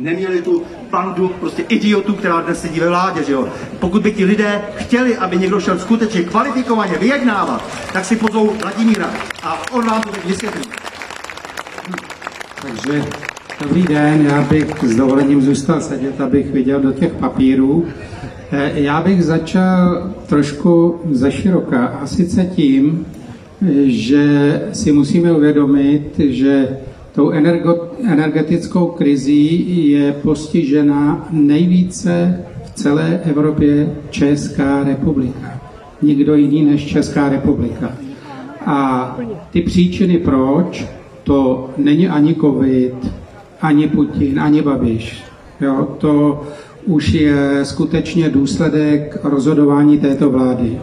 neměli tu bandu prostě idiotů, která dnes sedí ve vládě, že jo. Pokud by ti lidé chtěli, aby někdo šel skutečně kvalifikovaně vyjednávat, tak si pozvou Vladimíra a on vám to vysvětlí. Takže dobrý den, já bych s dovolením zůstal sedět, abych viděl do těch papírů. Eh, Já bych začal trošku ze široka a sice tím, že si musíme uvědomit, že tou energo- energetickou krizí je postižena nejvíce v celé Evropě Česká republika. Nikdo jiný než Česká republika. A ty příčiny proč, to není ani covid, ani Putin, ani Babiš. Jo, to už je skutečně důsledek rozhodování této vlády.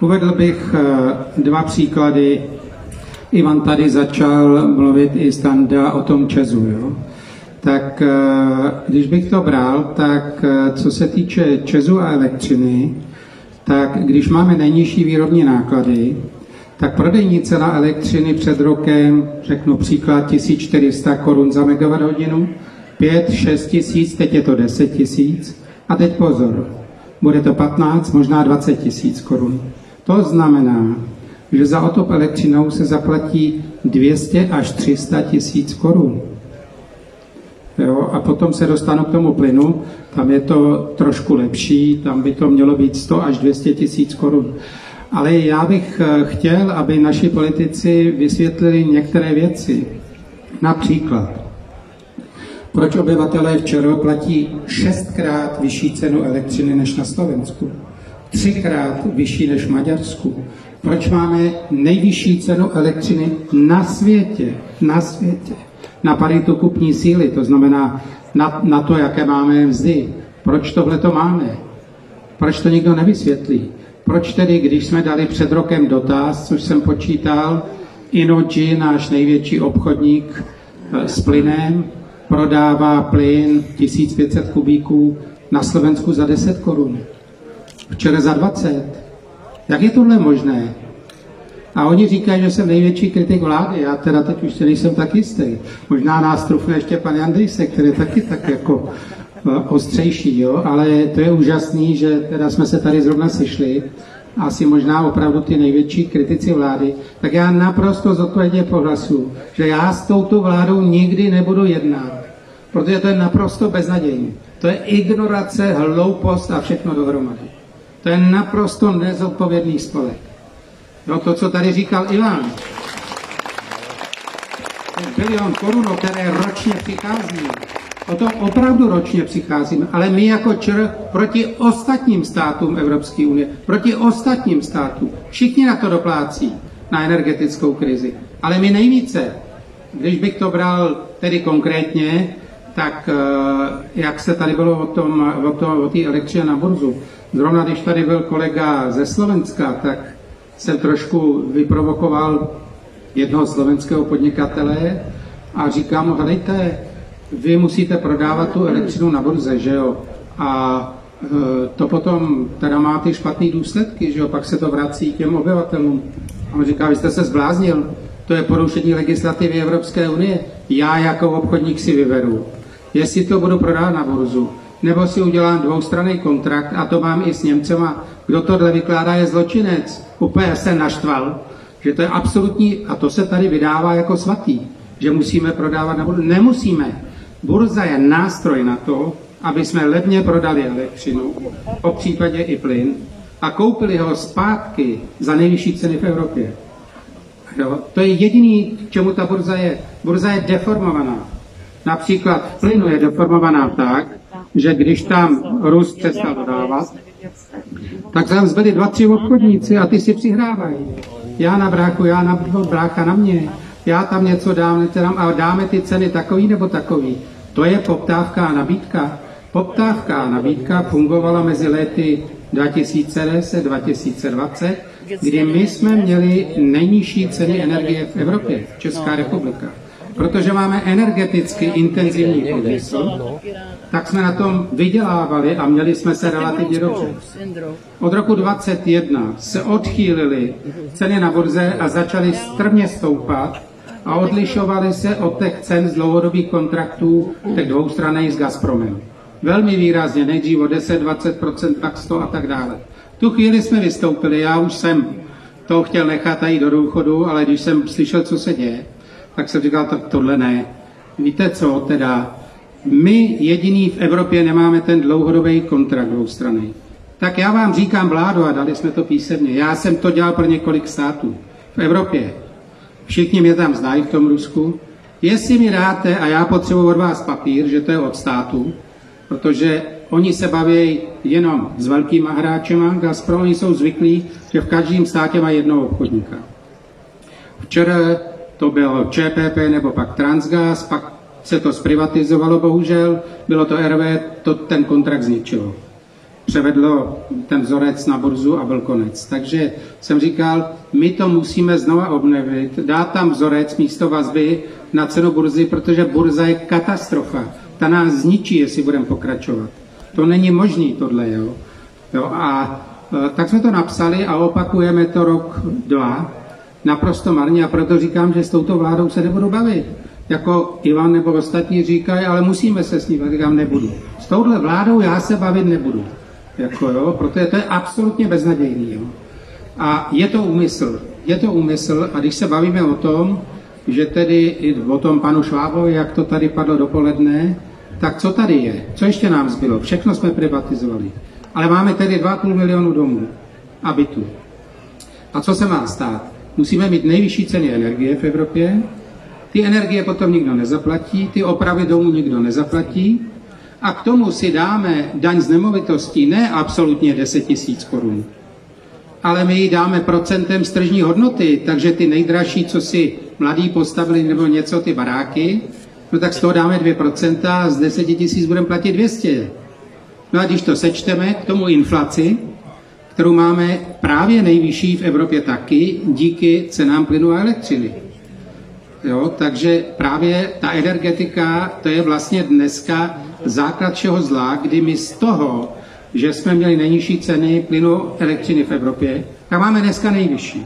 Uvedl bych eh, dva příklady. Ivan tady začal mluvit i Standa o tom Česu. Jo? Tak eh, když bych to bral, tak eh, co se týče Česu a elektřiny, tak když máme nejnižší výrobní náklady, tak prodejní cena elektřiny před rokem, řeknu příklad, 1400 korun za megawatt hodinu, 5, 6 tisíc, teď je to 10 tisíc. A teď pozor, bude to 15, možná 20 tisíc korun. To znamená, že za otop elektřinou se zaplatí 200 až 300 tisíc korun. Jo, a potom se dostanu k tomu plynu, tam je to trošku lepší, tam by to mělo být 100 až 200 tisíc korun. Ale já bych eh, chtěl, aby naši politici vysvětlili některé věci. Například, proč obyvatelé včera platí šestkrát vyšší cenu elektřiny než na Slovensku, třikrát vyšší než v Maďarsku. Proč máme nejvyšší cenu elektřiny na světě, na světě, na paritu kupní síly, to znamená na, na to, jaké máme mzdy. Proč tohle to máme? Proč to nikdo nevysvětlí? Proč tedy, když jsme dali před rokem dotaz, což jsem počítal, Inoji, náš největší obchodník eh, s plynem, prodává plyn 1500 kubíků na Slovensku za 10 korun. Včera za 20. Jak je tohle možné? A oni říkají, že jsem největší kritik vlády. Já teda teď už nejsem tak jistý. Možná nás trufne ještě pan Jandejse, který je taky tak jako eh, ostřejší, jo? ale to je úžasný, že teda jsme se tady zrovna sešli, asi možná opravdu ty největší kritici vlády, tak já naprosto zodpovědně pohlasu, že já s touto vládou nikdy nebudu jednat, protože to je naprosto beznadějné. To je ignorace, hloupost a všechno dohromady. To je naprosto nezodpovědný spolek. No to, co tady říkal Ivan, ten bilion korun, které ročně přichází, o to opravdu ročně přicházíme, ale my jako ČR proti ostatním státům Evropské unie, proti ostatním státům, všichni na to doplácí, na energetickou krizi. Ale my nejvíce, když bych to bral tedy konkrétně, tak eh, jak se tady bylo o tom, o, to, o té elektřině na burzu, zrovna když tady byl kolega ze Slovenska, tak jsem trošku vyprovokoval jednoho slovenského podnikatele a říkám mu, hledajte, vy musíte prodávat tu elektřinu na burze, že jo? A e, to potom teda má ty špatné důsledky, že jo? Pak se to vrací těm obyvatelům. A on říká, vy jste se zbláznil, to je porušení legislativy Evropské unie. Já jako obchodník si vyberu, jestli to budu prodávat na burzu, nebo si udělám dvoustranný kontrakt a to mám i s Němcema. Kdo tohle vykládá je zločinec. Úplně se naštval, že to je absolutní, a to se tady vydává jako svatý, že musíme prodávat na burzu. Nemusíme. Burza je nástroj na to, aby jsme levně prodali elektřinu, po případě i plyn, a koupili ho zpátky za nejvyšší ceny v Evropě. Jo? To je jediný, k čemu ta burza je. Burza je deformovaná. Například v plynu je deformovaná tak, že když tam Rus přestal dodávat, tak tam zbyli dva, tři obchodníci a ty si přihrávají. Já na bráchu, já na brácha na mě, já tam něco dám, tam, a dáme ty ceny takový nebo takový. To je poptávka a nabídka. Poptávka a nabídka fungovala mezi lety 2010-2020, kdy my jsme měli nejnižší ceny energie v Evropě, Česká republika. Protože máme energeticky intenzivní průmysl, tak jsme na tom vydělávali a měli jsme se relativně dobře. Od roku 2021 se odchýlily ceny na burze a začaly strmě stoupat a odlišovali se od těch cen z dlouhodobých kontraktů těch dvoustranných s Gazpromem. Velmi výrazně, nejdřív o 10-20%, pak 100 a tak dále. Tu chvíli jsme vystoupili, já už jsem to chtěl nechat jít do důchodu, ale když jsem slyšel, co se děje, tak jsem říkal, tak tohle ne. Víte co, teda, my jediný v Evropě nemáme ten dlouhodobý kontrakt dvoustranný. Tak já vám říkám, vládo, a dali jsme to písemně, já jsem to dělal pro několik států v Evropě. Všichni mě tam znají v tom Rusku. Jestli mi dáte, a já potřebuji od vás papír, že to je od státu, protože oni se baví jenom s velkýma hráčema, Gazprom, oni jsou zvyklí, že v každém státě má jednoho obchodníka. Včera to bylo ČPP nebo pak Transgas, pak se to zprivatizovalo bohužel, bylo to RV, to ten kontrakt zničilo. Převedlo ten vzorec na burzu a byl konec. Takže jsem říkal, my to musíme znova obnovit, dát tam vzorec místo vazby na cenu burzy, protože burza je katastrofa. Ta nás zničí, jestli budeme pokračovat. To není možný tohle, jo. jo a e, tak jsme to napsali a opakujeme to rok, dva, naprosto marně a proto říkám, že s touto vládou se nebudu bavit. Jako Ivan nebo ostatní říkají, ale musíme se s ním, a říkám, nebudu. S touhle vládou já se bavit nebudu. Jako jo, protože to je absolutně beznadějný. Jo. A je to úmysl. Je to úmysl a když se bavíme o tom, že tedy i o tom panu Švábovi, jak to tady padlo dopoledne, tak co tady je? Co ještě nám zbylo? Všechno jsme privatizovali. Ale máme tedy 2,5 milionu domů a bytů. A co se má stát? Musíme mít nejvyšší ceny energie v Evropě, ty energie potom nikdo nezaplatí, ty opravy domů nikdo nezaplatí a k tomu si dáme daň z nemovitostí ne absolutně 10 tisíc korun, ale my ji dáme procentem z tržní hodnoty, takže ty nejdražší, co si mladí postavili nebo něco, ty baráky, no tak z toho dáme 2% a z 10 tisíc budeme platit 200. No a když to sečteme k tomu inflaci, kterou máme právě nejvyšší v Evropě taky díky cenám plynu a elektřiny. Jo, takže právě ta energetika, to je vlastně dneska základ všeho zla, kdy my z toho, že jsme měli nejnižší ceny plynu elektřiny v Evropě, tak máme dneska nejvyšší.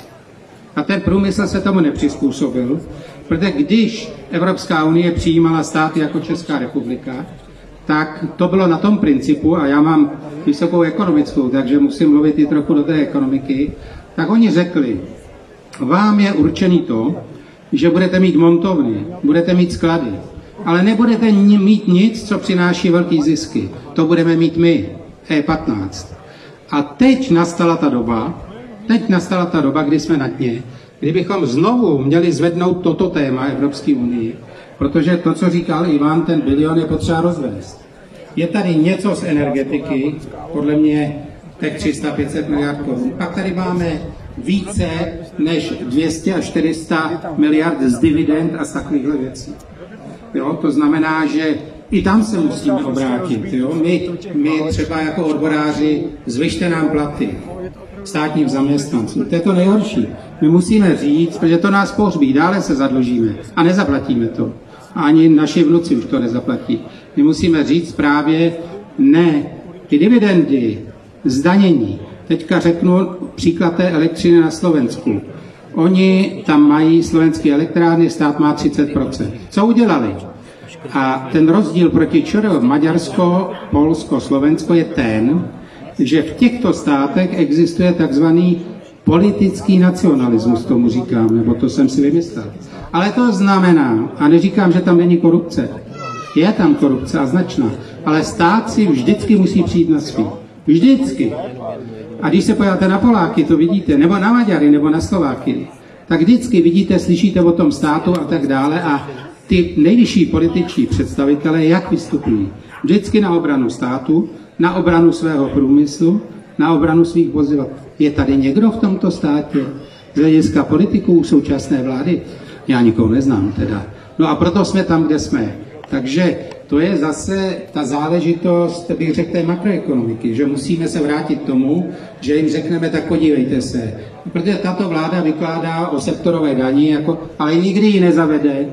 A ten průmysl se tomu nepřizpůsobil, protože když Evropská unie přijímala státy jako Česká republika, tak to bylo na tom principu, a já mám vysokou ekonomickou, takže musím mluvit i trochu do té ekonomiky, tak oni řekli, vám je určený to, že budete mít montovny, budete mít sklady, ale nebudete mít nic, co přináší velký zisky. To budeme mít my, E15. A teď nastala ta doba, teď nastala ta doba, kdy jsme na dně, kdybychom znovu měli zvednout toto téma Evropské unii, protože to, co říkal Ivan, ten bilion je potřeba rozvést. Je tady něco z energetiky, podle mě tak 300-500 miliard korun. Pak tady máme více než 200 až 400 miliard z dividend a z takovýchhle věcí. Jo, to znamená, že i tam se musíme obrátit. Jo? My, my třeba jako odboráři zvyšte nám platy státním zaměstnancům. To je to nejhorší. My musíme říct, protože to nás pohřbí, dále se zadlužíme a nezaplatíme to. A ani naši vnuci už to nezaplatí. My musíme říct právě ne, ty dividendy, zdanění. Teďka řeknu příklad té elektřiny na Slovensku. Oni tam mají slovenské elektrárny, stát má 30%. Co udělali? A ten rozdíl proti ČR, Maďarsko, Polsko, Slovensko je ten, že v těchto státech existuje takzvaný politický nacionalismus, tomu říkám, nebo to jsem si vymyslel. Ale to znamená, a neříkám, že tam není korupce, je tam korupce a značná, ale stát si vždycky musí přijít na svý. Vždycky. A když se podíváte na Poláky, to vidíte, nebo na Maďary, nebo na Slováky, tak vždycky vidíte, slyšíte o tom státu a tak dále a ty nejvyšší političní představitelé, jak vystupují? Vždycky na obranu státu, na obranu svého průmyslu, na obranu svých vozidel. Je tady někdo v tomto státě z hlediska politiků současné vlády? Já nikoho neznám teda. No a proto jsme tam, kde jsme. Takže to je zase ta záležitost, bych řekl, té makroekonomiky, že musíme se vrátit k tomu, že jim řekneme, tak podívejte se. Protože tato vláda vykládá o sektorové daní, jako, ale nikdy ji nezavede,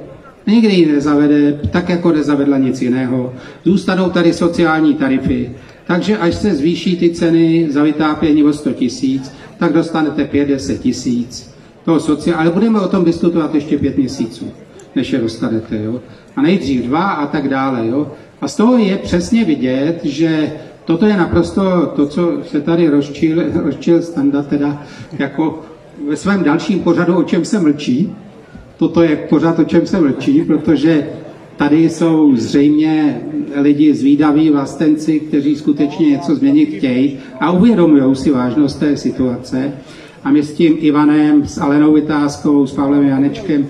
nikdy ji nezavede, tak jako nezavedla nic jiného. Zůstanou tady sociální tarify, takže až se zvýší ty ceny za vytápění o 100 tisíc, tak dostanete 50 tisíc. toho sociální, ale budeme o tom diskutovat ještě pět měsíců, než je dostanete, jo. A nejdřív dva a tak dále, jo. A z toho je přesně vidět, že toto je naprosto to, co se tady rozčil, rozčil Standa teda jako ve svém dalším pořadu, o čem se mlčí. Toto je pořad, o čem se mlčí, protože tady jsou zřejmě lidi zvídaví vlastenci, kteří skutečně něco změnit chtějí a uvědomují si vážnost té situace. A my s tím Ivanem, s Alenou Vytázkou, s Pavlem Janečkem,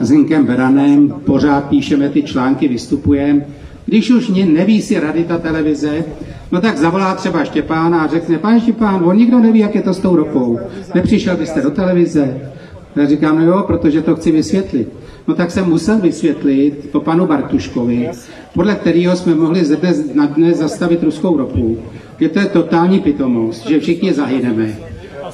s Zinkem Beranem pořád píšeme ty články, vystupujeme. Když už neví si rady ta televize, no tak zavolá třeba Štěpána a řekne, pane Štěpán, on nikdo neví, jak je to s tou ropou. Nepřišel byste do televize? Já říkám, no jo, protože to chci vysvětlit. No tak jsem musel vysvětlit po panu Bartuškovi, podle kterého jsme mohli ze dnes na dnes zastavit ruskou ropu, že to je totální pitomost, že všichni zahyneme.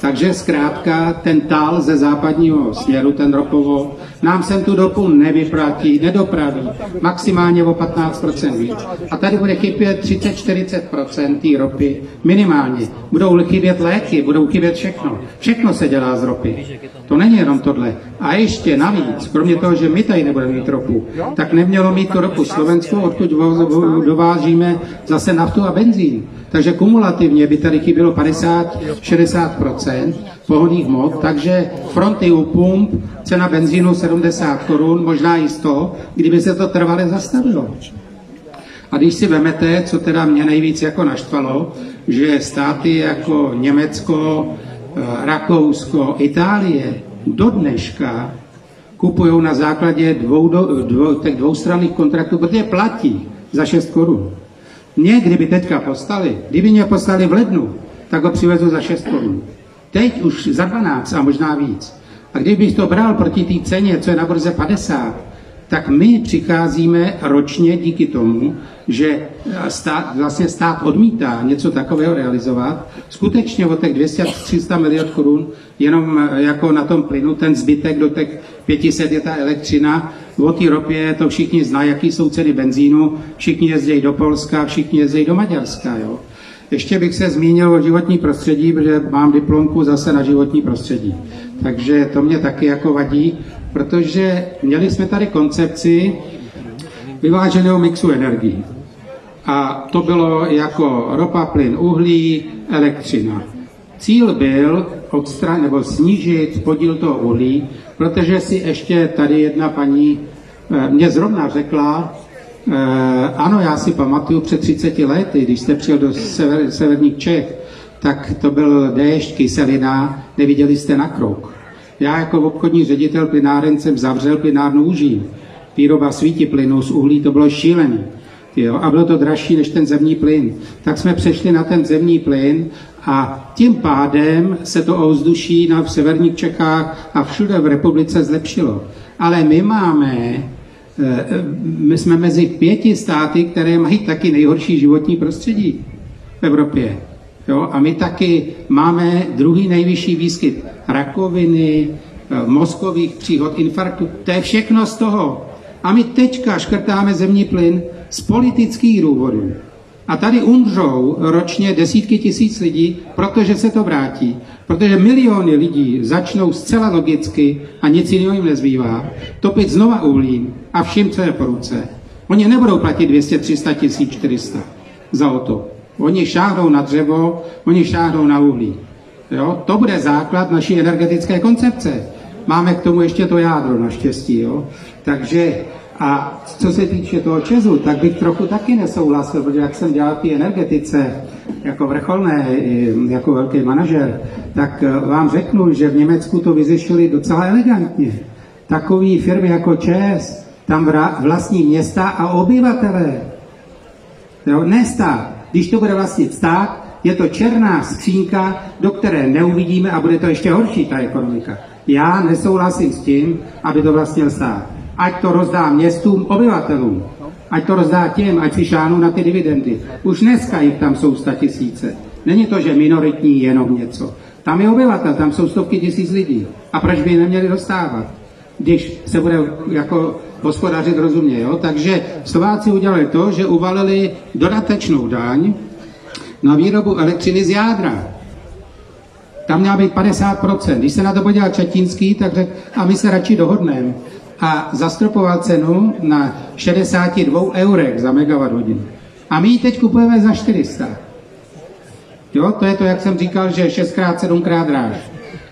Takže zkrátka ten tál ze západního směru, ten ropovo, nám sem tu dopu nevyplatí, nedopraví, maximálně o 15% víc. A tady bude chybět 30-40% té ropy minimálně. Budou chybět léky, budou chybět všechno. Všechno se dělá z ropy. To není jenom tohle. A ještě navíc, kromě toho, že my tady nebudeme mít ropu, tak nemělo mít tu ropu Slovensko, odkud dovážíme zase naftu a benzín. Takže kumulativně by tady chybělo 50-60% pohodných hmot, takže fronty u pump, cena benzínu 70 korun, možná i 100, kdyby se to trvale zastavilo. A když si vemete, co teda mě nejvíc jako naštvalo, že státy jako Německo, eh, Rakousko, Itálie do dneška kupují na základě dvou, dvou, těch dvoustranných kontraktů, protože platí za 6 korun. Mě, kdyby teďka postali, kdyby mě postali v lednu, tak ho přivezu za 6 korun. Teď už za 12 a možná víc. A kdybych to bral proti té ceně, co je na burze 50, tak my přicházíme ročně díky tomu, že stát, vlastně stát odmítá něco takového realizovat, skutečně o těch 200-300 miliard korun, jenom jako na tom plynu, ten zbytek do těch 500 je ta elektřina, o té ropě to všichni znají, jaký jsou ceny benzínu, všichni jezdí do Polska, všichni jezdí do Maďarska, jo. Ještě bych se zmínil o životní prostředí, protože mám diplomku zase na životní prostředí. Takže to mě taky jako vadí, protože měli jsme tady koncepci vyváženého mixu energií. A to bylo jako ropa, plyn, uhlí, elektřina. Cíl byl odstranit nebo snížit podíl toho uhlí, protože si ještě tady jedna paní eh, mě zrovna řekla, ano, já si pamatuju před 30 lety, když jste přijel do sever, severních Čech, tak to byl déšť, kyselina, neviděli jste na krok. Já jako obchodní ředitel plynáren jsem zavřel plynárnu Úží. Výroba plynu z uhlí, to bylo šílený. Jo, a bylo to dražší než ten zemní plyn. Tak jsme přešli na ten zemní plyn a tím pádem se to ovzduší na v severních Čechách a všude v republice zlepšilo. Ale my máme, eh, my jsme mezi pěti státy, které mají taky nejhorší životní prostředí v Evropě. Jo? A my taky máme druhý nejvyšší výskyt rakoviny, eh, mozkových příhod, infarktu. To je všechno z toho. A my teďka škrtáme zemní plyn z politických důvodů. A tady umřou ročně desítky tisíc lidí, protože se to vrátí. Protože miliony lidí začnou zcela logicky a nic jiného jim nezbývá, topit znova uhlím a vším, co je po ruce. Oni nebudou platit 200, 300, 1400 za auto. Oni šáhnou na dřevo, oni šáhnou na uhlí. Jo? To bude základ naší energetické koncepce. Máme k tomu ještě to jádro naštěstí. Jo? Takže a co se týče toho Česu, tak bych trochu taky nesouhlasil, protože jak jsem dělal v energetice jako vrcholné, jako velký manažer, tak eh, vám řeknu, že v Německu to vyřešili docela elegantně. Takové firmy jako ČES, tam vlastní města a obyvatele. Jo, ne stát. Když to bude vlastnit stát, je to černá skřínka, do které neuvidíme a bude to ještě horší, ta ekonomika. Já nesouhlasím s tím, aby to vlastnil stát ať to rozdá městům, obyvatelům. Ať to rozdá těm, ať si šáhnou na ty dividendy. Už dneska jich tam jsou sta tisíce. Není to, že minoritní jenom něco. Tam je obyvatel, tam jsou stovky tisíc lidí. A proč by je neměli dostávat? Když se bude jako hospodařit rozumně. Jo? Takže Slováci udělali to, že uvalili dodatečnou daň na výrobu elektřiny z jádra. tam měla být 50%. Když se na to podíval Četínský, tak řekl, a my se radši dohodneme. A zastropoval cenu na 62 eurech za megawatt hodinu. A my ji teď kupujeme za 400. Jo, to je to, jak jsem říkal, že 6x, 7x dráž.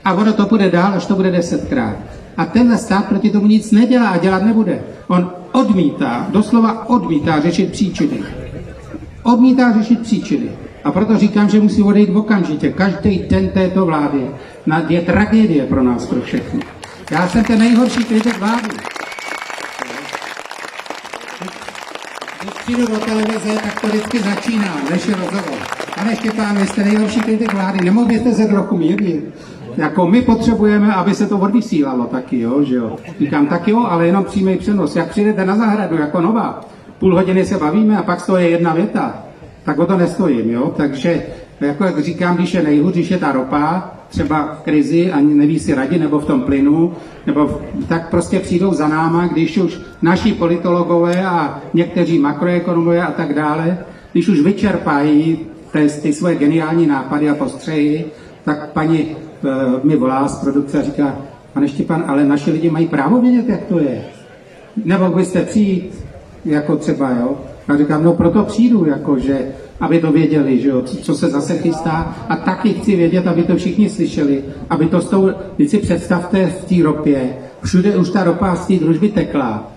A ono to bude dál, až to bude 10krát. A tenhle stát proti tomu nic nedělá a dělat nebude. On odmítá, doslova odmítá řešit příčiny. Odmítá řešit příčiny. A proto říkám, že musí odejít okamžitě. Každý den této vlády je tragédie pro nás, pro všechny. Já jsem ten nejhorší kritik vlády. Když přijdu do televize, tak to vždycky začíná, než je rozhovor. Pane Štěpán, vy jste nejhorší kritik vlády, nemohl byste se trochu mírnit? Jako my potřebujeme, aby se to odvysílalo taky, jo, že jo. Říkám, tak jo, ale jenom přímý přenos. Jak přijdete na zahradu jako nová, půl hodiny se bavíme a pak toho je jedna věta, tak o to nestojím, jo. Takže, jako jak říkám, když je nejhůř, když je ta ropa, třeba v krizi a neví si radi, nebo v tom plynu, nebo v, tak prostě přijdou za náma, když už naši politologové a někteří makroekonomové a tak dále, když už vyčerpají ty, ty svoje geniální nápady a postřehy, tak paní mi volá z produkce a říká, pane Štěpan, ale naši lidi mají právo vědět, jak to je. Nebo byste přijít, jako třeba, jo. A říkám, no proto přijdu, jako, že, aby to věděli, že jo, co se zase chystá. A taky chci vědět, aby to všichni slyšeli, aby to s tou, si představte v té ropě, všude už ta ropa z té družby tekla,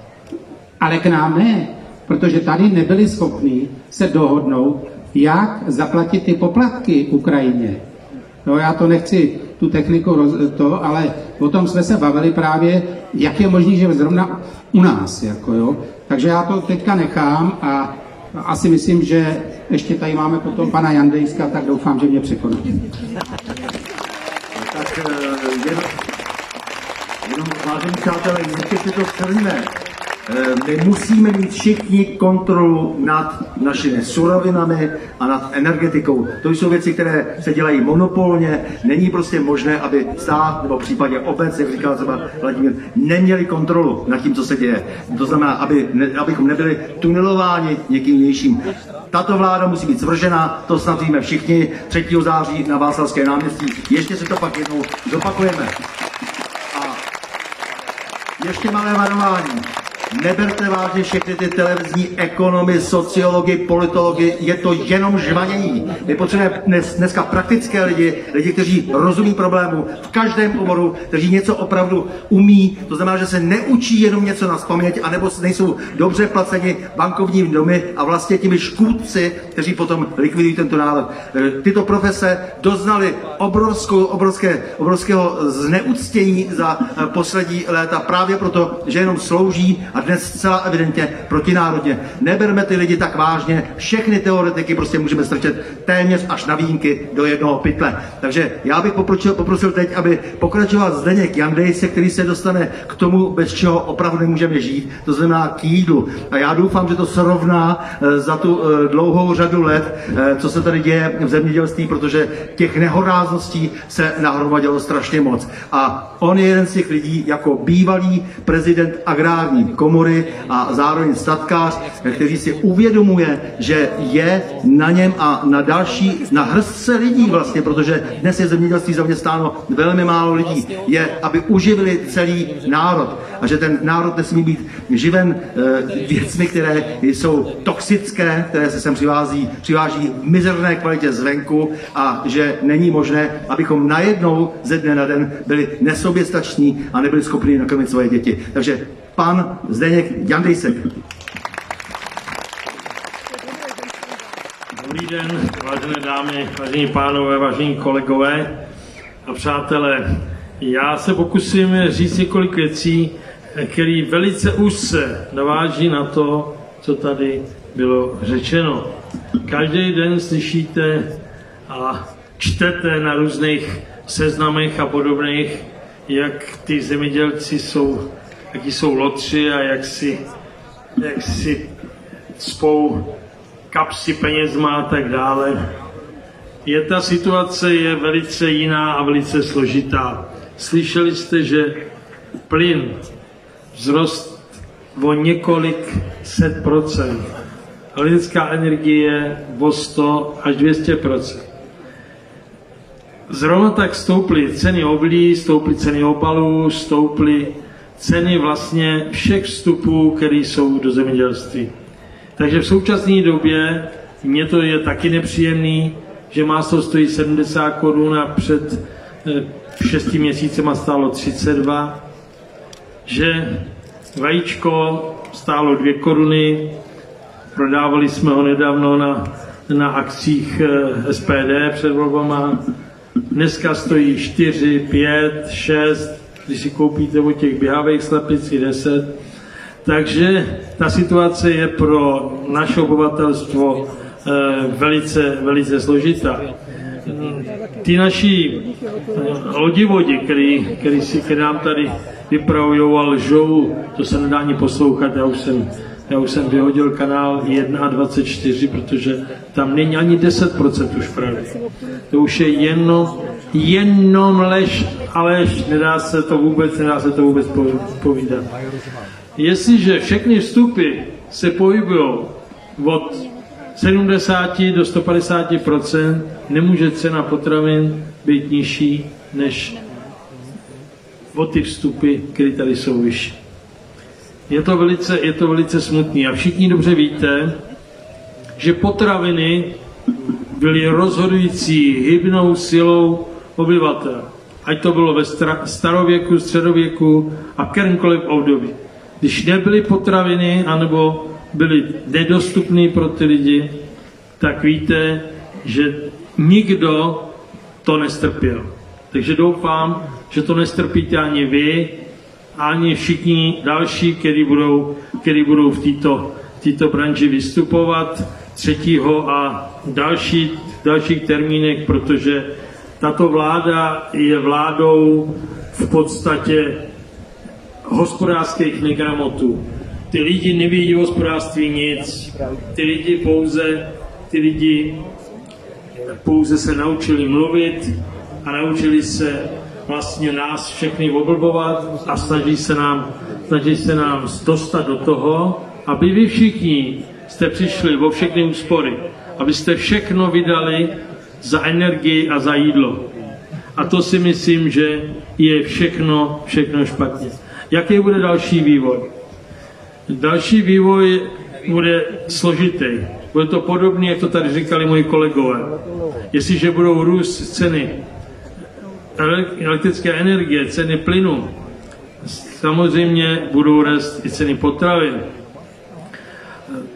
ale k nám ne, protože tady nebyli schopni se dohodnout, jak zaplatit ty poplatky Ukrajině. No, já to nechci tu techniku roz, to, ale o tom jsme se bavili právě, jak je možné, že zrovna u nás, jako jo. Takže já to teďka nechám a asi myslím, že ještě tady máme potom pana Jandejska, tak doufám, že mě překoná. Tak eh, jenom, jenom vážení přátelé, ještě si to shrneme. Eh, my musíme mít všichni kontrolu nad našimi surovinami a nad energetikou. To jsou věci, které se dělají monopolně. Není prostě možné, aby stát nebo v případě obec, jak říkal třeba Vladimír, neměli kontrolu nad tím, co se děje. To znamená, aby, ne, abychom nebyli tunelováni někým vnějším. Tato vláda musí být svržena, to snad víme všichni, 3. září na Václavské náměstí. Ještě si to pak jednou zopakujeme. A ještě malé varování. Neberte vážně všechny ty televizní ekonomy, sociology, politology, je to jenom žvanění. My potřebujeme dnes, dneska praktické lidi, lidi, kteří rozumí problému v každém oboru, kteří něco opravdu umí, to znamená, že se neučí jenom něco na spaměť, anebo nejsou dobře placeni bankovními domy a vlastně těmi škůdci, kteří potom likvidují tento národ. Tyto profese doznaly obrovskou, obrovské, obrovského zneuctění za poslední léta právě proto, že jenom slouží a dnes zcela evidentně protinárodně. Neberme ty lidi tak vážně, všechny teoretiky prostě můžeme strčet téměř až na výjimky do jednoho pytle. Takže já bych poprosil, poprosil teď, aby pokračoval Zdeněk Jandejse, který se dostane k tomu, bez čeho opravdu nemůžeme žít, to znamená k jídlu. A já doufám, že to srovná eh, za tu eh, dlouhou řadu let, eh, co se tady děje v zemědělství, protože těch nehorázností se nahromadilo strašně moc. A on je jeden z těch lidí, jako bývalý prezident agrární komory a zároveň statkář, který si uvědomuje, že je na něm a na další, na hrstce lidí vlastně, protože dnes je zemědělství zaměstnáno velmi málo lidí, je, aby uživili celý národ a že ten národ nesmí být živen e, věcmi, které jsou toxické, které se sem přivází, přiváží v mizerné kvalitě zvenku a že není možné, abychom najednou ze dne na den byli nesoběstační a nebyli schopni nakrmit svoje děti. Takže pan Zdeněk Jandejsek. Dobrý den, vážené dámy, vážení pánové, vážení kolegové a přátelé. Já se pokusím říct několik věcí, které velice úzce naváží na to, co tady bylo řečeno. Každý den slyšíte a čtete na různých seznamech a podobných, jak ty zemědělci jsou jaký jsou lotři a jak si, jak si spou kapsy penězma a tak dále. Je ta situace je velice jiná a velice složitá. Slyšeli jste, že plyn vzrost o několik set procent. Lidská energie o 100 až 200 procent. zrovna tak stouply ceny oblí, stouply ceny obalů, stouply ceny vlastně všech vstupů, které jsou do zemědělství. Takže v současné době mně to je taky nepříjemný, že maso stojí 70 korun a před 6 měsícema stálo 32, že vajíčko stálo 2 koruny, prodávali jsme ho nedávno na, na akcích eh, SPD před volbama, dneska stojí 4, 5, 6, když si koupíte od těch běhavých slepic i 10. Takže ta situace je pro naše obyvatelstvo eh, velice, velice složitá. Ty naši eh, lodivodi, který, který, si, který nám tady vypravují a lžou, to se nedá ani poslouchat, já už jsem, já už jsem vyhodil kanál 1 a 24, protože tam není ani 10% už pravdy. To už je jenom, jenom lež a lež, nedá se to vůbec, nedá se to vůbec povídat. Jestliže všechny vstupy se pohybují od 70 do 150% nemůže cena potravin být nižší než o ty vstupy, které tady jsou vyšší. Je to velice, je to velice smutný a všichni dobře víte, že potraviny byly rozhodující hybnou silou obyvatel. Ať to bylo ve starověku, středověku a kterémkoliv období. Když nebyly potraviny, anebo byly nedostupné pro ty lidi, tak víte, že nikdo to nestrpěl. Takže doufám, že to nestrpíte ani vy, ani všichni další, kteří budou, který budou v této, této branži vystupovat třetího a další, dalších termínech, protože tato vláda je vládou v podstatě hospodářských negramotů. Ty lidi nevědí o hospodářství nic, ty lidi pouze, ty lidi pouze se naučili mluvit a naučili se vlastně nás všechny oblbovat a snaží se nám, snaží se nám dostat do toho, aby vy všichni jste přišli o všechny úspory, abyste všechno vydali za energii a za jídlo. A to si myslím, že je všechno, všechno špatně. Jaký bude další vývoj? Další vývoj bude složitý. Bude to podobné, jak to tady říkali moji kolegové. Jestliže budou růst ceny elektrické energie, ceny plynu, samozřejmě budou růst i ceny potravin.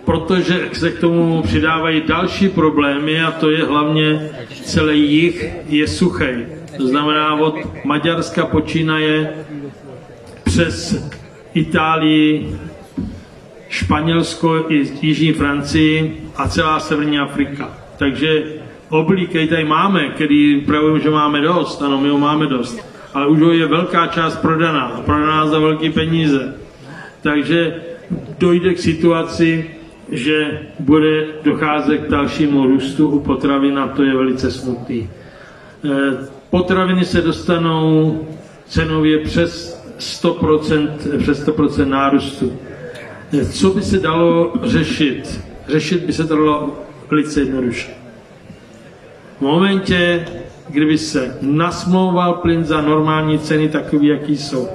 Protože se k tomu přidávají další problémy a to je hlavně celý jich je suchý. To znamená od Maďarska počínaje přes Itálii, Španělsko i Jižní Francii a celá Severní Afrika. Takže oblí, který tady máme, který pravujeme, že máme dost, ano, my ho máme dost, ale už je velká část prodaná, prodaná za velké peníze. Takže dojde k situaci, že bude docházet k dalšímu růstu u potravin a to je velice smutný. Eh, potraviny se dostanou cenově přes 100%, přes 100% nárůstu. Co by se dalo řešit? Řešit by se dalo velice jednoduše. V momentě, kdyby se nasmlouval plyn za normální ceny takový, jaký jsou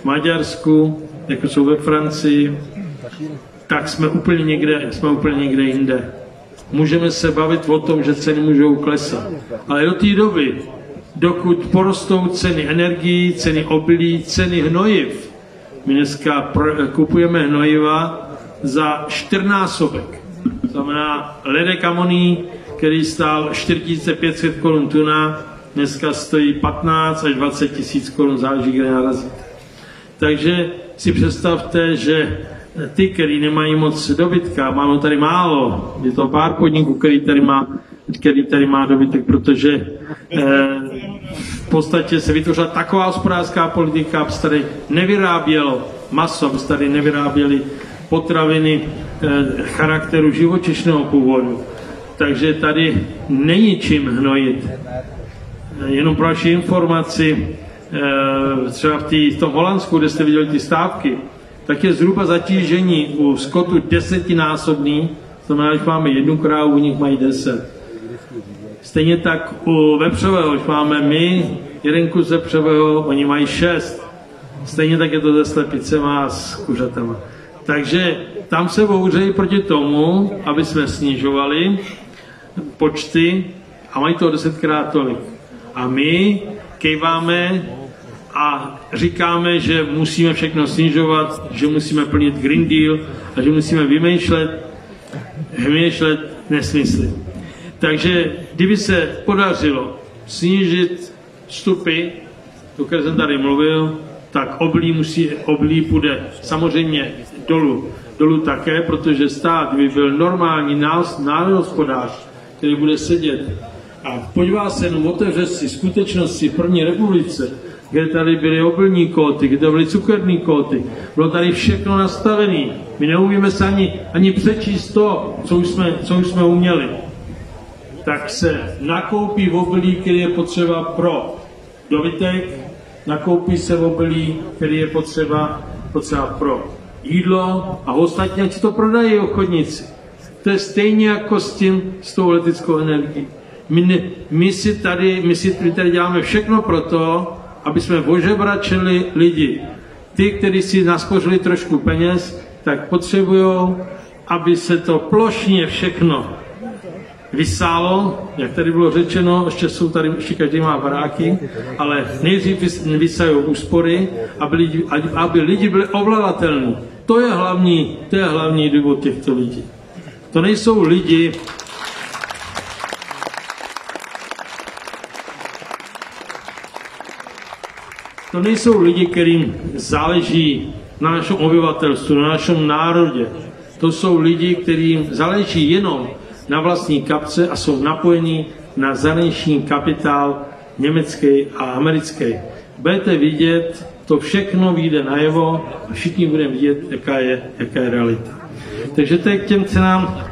v Maďarsku, jako jsou ve Francii, tak jsme úplně někde, jsme úplně někde jinde. Můžeme se bavit o tom, že ceny můžou klesat. Ale do té doby, dokud porostou ceny energií, ceny obilí, ceny hnojiv, my dneska kupujeme hnojiva za čtyřnásobek. To znamená ledek amoní, který stál 4500 korun tuna, dneska stojí 15 až 20 tisíc korun, záleží, kde narazíte. Takže si představte, že ty, který nemají moc dobytka, máme tady málo, je to pár podniků, který tady má, který tady má dobytek, protože eh, v podstatě se vytvořila taková hospodářská politika, aby se tady nevyrábělo maso, aby se tady nevyráběly potraviny eh, charakteru živočišného původu. Takže tady není čím hnojit. Jenom pro vaši informaci, eh, třeba v, tý, v tom Holandsku, kde jste viděli ty stávky, tak je zhruba zatížení u skotu desetinásobný, to znamená, že máme jednu krávu, u nich mají deset. Stejně tak u vepřového, už máme my jeden kus vepřového, oni mají šest. Stejně tak je to se slepicema a s kuřatama. Takže tam se bouřejí proti tomu, aby jsme snižovali počty a mají to desetkrát tolik. A my kejváme a říkáme, že musíme všechno snižovat, že musíme plnit Green Deal a že musíme vymýšlet, vymýšlet nesmysly. Takže kdyby se podařilo snížit vstupy, o které jsem tady mluvil, tak oblí, musí, oblí půjde samozřejmě dolů. Dolů také, protože stát by byl normální národospodář, který bude sedět a podívá se jenom, otevře si skutečnosti v první republice, kde tady byly obilní kóty, kde byly cukerní kóty. Bylo tady všechno nastavené. My neumíme se ani, ani přečíst to, co už, jsme, co už jsme uměli. Tak se nakoupí obilí, který je potřeba pro dobytek, nakoupí se obilí, který je potřeba, potřeba pro jídlo a ostatně si to prodají obchodníci. To je stejně jako s tím, s tou leteckou energií. My, ne, my, si tady, my si tady děláme všechno pro to, aby jsme ožebračili lidi. Ty, kteří si naspořili trošku peněz, tak potřebují, aby se to plošně všechno vysálo, jak tady bylo řečeno, ještě jsou tady, ještě každý má baráky, ale nejdřív vysají úspory, aby lidi, aby lidi byli ovladatelní. To je hlavní, to je hlavní důvod těchto lidí. To nejsou lidi, to nejsou lidi, kterým záleží na našem obyvatelstvu, na našem národě. To jsou lidi, kterým záleží jenom na vlastní kapce a jsou napojení na zahraniční kapitál německý a americký. Budete vidět, to všechno vyjde najevo a všichni budeme vidět, jaká je, jaká je realita. Takže to je k těm cenám.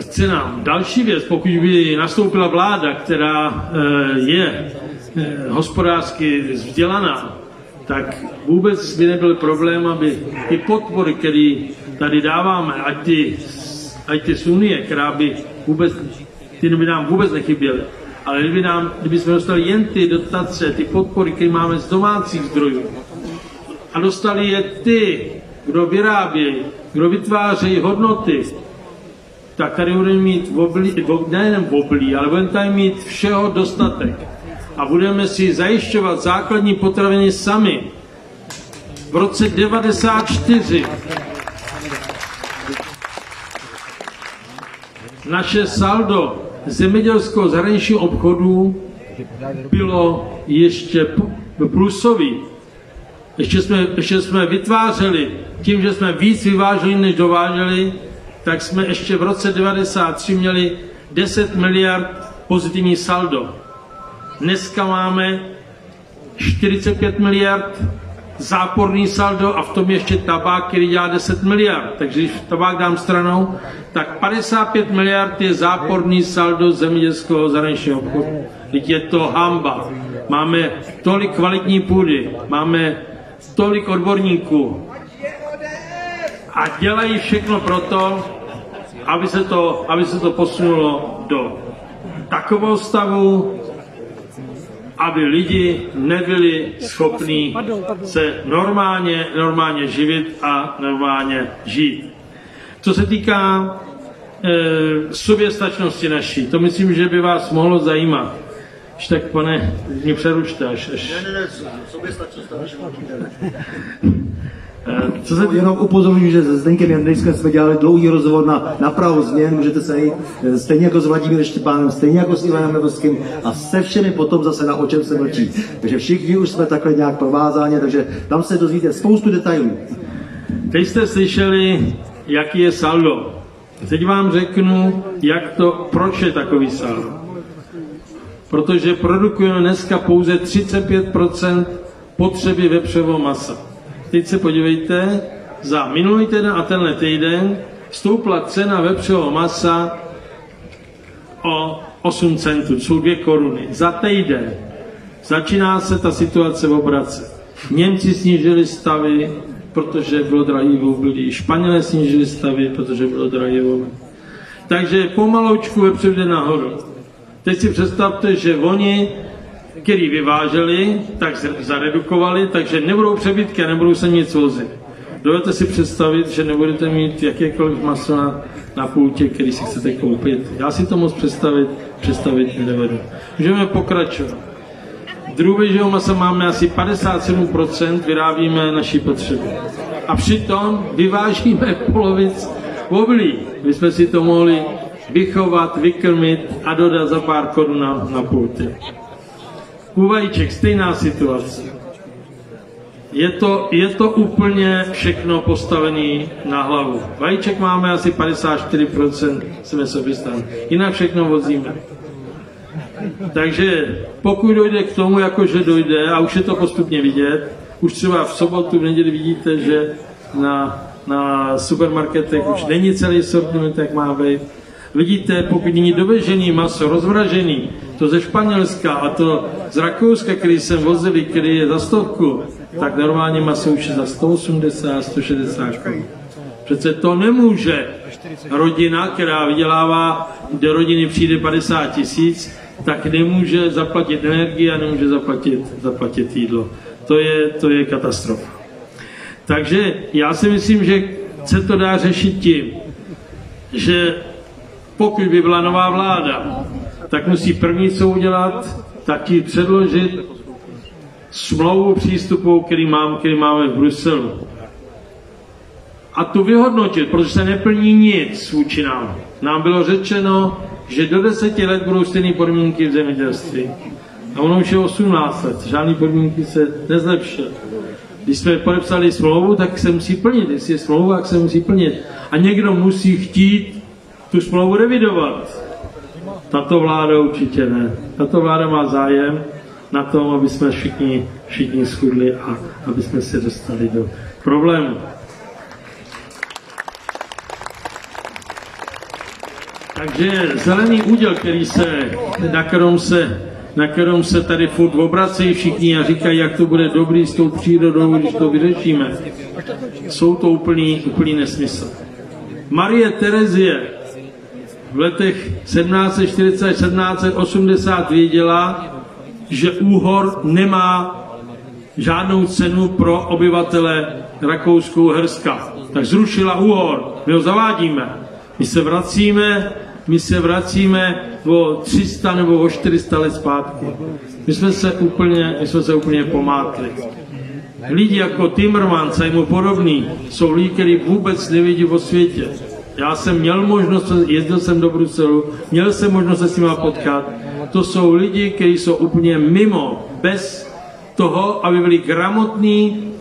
Cenám. Další věc, pokud by nastoupila vláda, která eh, je eh, hospodářsky vzdělaná, tak vůbec by nebyl problém, aby ty podpory, které tady dáváme, ať ty, ať ty z Unie, která by vůbec, ty by nám vůbec nechyběly, ale kdyby, nám, kdyby jsme dostali jen ty dotace, ty podpory, které máme z domácích zdrojů, a dostali je ty, kdo vyrábějí, kdo vytvářejí hodnoty, tak tady budeme mít oblí, nejen oblí, ale budeme tady mít všeho dostatek. A budeme si zajišťovat základní potraviny sami. V roce 94 naše saldo zemědělského zahraničního obchodu bylo ještě plusový. Ještě jsme, ještě jsme vytvářeli, tím, že jsme víc vyváželi, než dováželi, tak jsme ještě v roce 93 měli 10 miliard pozitivní saldo. Dneska máme 45 miliard záporný saldo a v tom ještě tabák, který dělá 10 miliard. Takže když tabák dám stranou, tak 55 miliard je záporný saldo zemědělského zahraničního obchodu. Teď je to hamba. Máme tolik kvalitní půdy, máme tolik odborníků a dělají všechno proto, aby se to, aby se to posunulo do takového stavu, aby lidi nebyli schopní se normálně, normálně živit a normálně žít. Co se týká e, soběstačnosti naší, to myslím, že by vás mohlo zajímat. Až tak, pane, mě přeručte, až... až... Ne, ne, ne, soběstačnost co se jenom upozorňuji, že se Zdenkem Jandejskem jsme dělali dlouhý rozhovor na, na Prahu změn, můžete se jít, eh, stejně jako s Vladimírem Štěpánem, stejně jako s Ivanem Levovským a se všemi potom zase na o čem se mlčí. Takže všichni už jsme takhle nějak provázáni, takže tam se dozvíte spoustu detailů. Teď jste slyšeli, jaký je saldo. Teď vám řeknu, jak to, proč je takový saldo. Protože produkujeme dneska pouze 35% potřeby vepřového masa. Teď se podívejte, za minulý týden a tenhle týden stoupla cena vepřového masa o 8 centů, jsou 2 koruny. Za týden začíná se ta situace obracet. Němci snížili stavy, protože bylo drahý obilí. Španělé snížili stavy, protože bylo drahý obilí. Takže pomaloučku vepřu jde nahoru. Teď si představte, že oni, který vyváželi, tak zaredukovali, takže nebudou přebytky a nebudou se nic vozit. Dovedete si představit, že nebudete mít jakékoliv maso na, na půltě, který si chcete koupit. Já si to moc představit, představit nedovedu. Můžeme pokračovat. Drůbežího masa máme asi 57%, vyrábíme naší potřebu. A přitom vyvážíme polovic obilí. My jsme si to mohli vychovat, vykrmit a dodat za pár korun na, na pulty. U vajíček stejná situace. Je to, je to úplně všechno postavené na hlavu. Vajíček máme asi 54% jsme soběstán. Jinak všechno vozíme. Takže pokud dojde k tomu, jakože dojde, a už je to postupně vidět, už třeba v sobotu, v neděli vidíte, že na, na supermarketech už není celý sortiment, jak má být. Vidíte, pokud není dovežený maso, rozvražený, to ze Španělska a to z Rakouska, který jsem vozili, který je za stovku, tak normálně maso už je za 180, 160 korun. Přece to nemůže rodina, která vydělává, do rodiny přijde 50 tisíc, tak nemůže zaplatit energii a nemůže zaplatit, zaplatit jídlo. To je, to je katastrofa. Takže já si myslím, že se to dá řešit tím, že pokud by byla nová vláda, tak musí první co udělat, tak ji předložit smlouvu přístupu, který, mám, který máme v Bruselu. A tu vyhodnotit, protože se neplní nic vůči nám. Nám bylo řečeno, že do deseti let budou stejné podmínky v zemědělství. A ono už je 18 let, žádné podmínky se nezlepšily. Když jsme podepsali smlouvu, tak se musí plnit. Jestli je smlouva, tak se musí plnit. A někdo musí chtít tu smlouvu revidovat. Tato vláda určitě ne. Tato vláda má zájem na tom, aby jsme všichni, všichni schudli a aby jsme se dostali do problému. Takže zelený úděl, který se, na kterém se, na kterém se tady furt obracejí všichni a říkají, jak to bude dobrý s tou přírodou, když to vyřešíme, jsou to úplný, úplný nesmysl. Marie Terezie v letech 1740 1780 věděla, že úhor nemá žádnou cenu pro obyvatele Rakouskou Herska. Tak zrušila úhor, my ho zavádíme. My se vracíme my se vracíme o 300 nebo o 400 let zpátky. My jsme se úplně, my jsme se úplně pomátli. Lidi jako Timmermans a mu podobný jsou lidi, kteří vůbec nevědí o světě. Já jsem měl možnost, jezdil jsem do Bruselu, měl jsem možnost se s nimi potkat. To jsou lidi, kteří jsou úplně mimo, bez toho, aby byli gramotní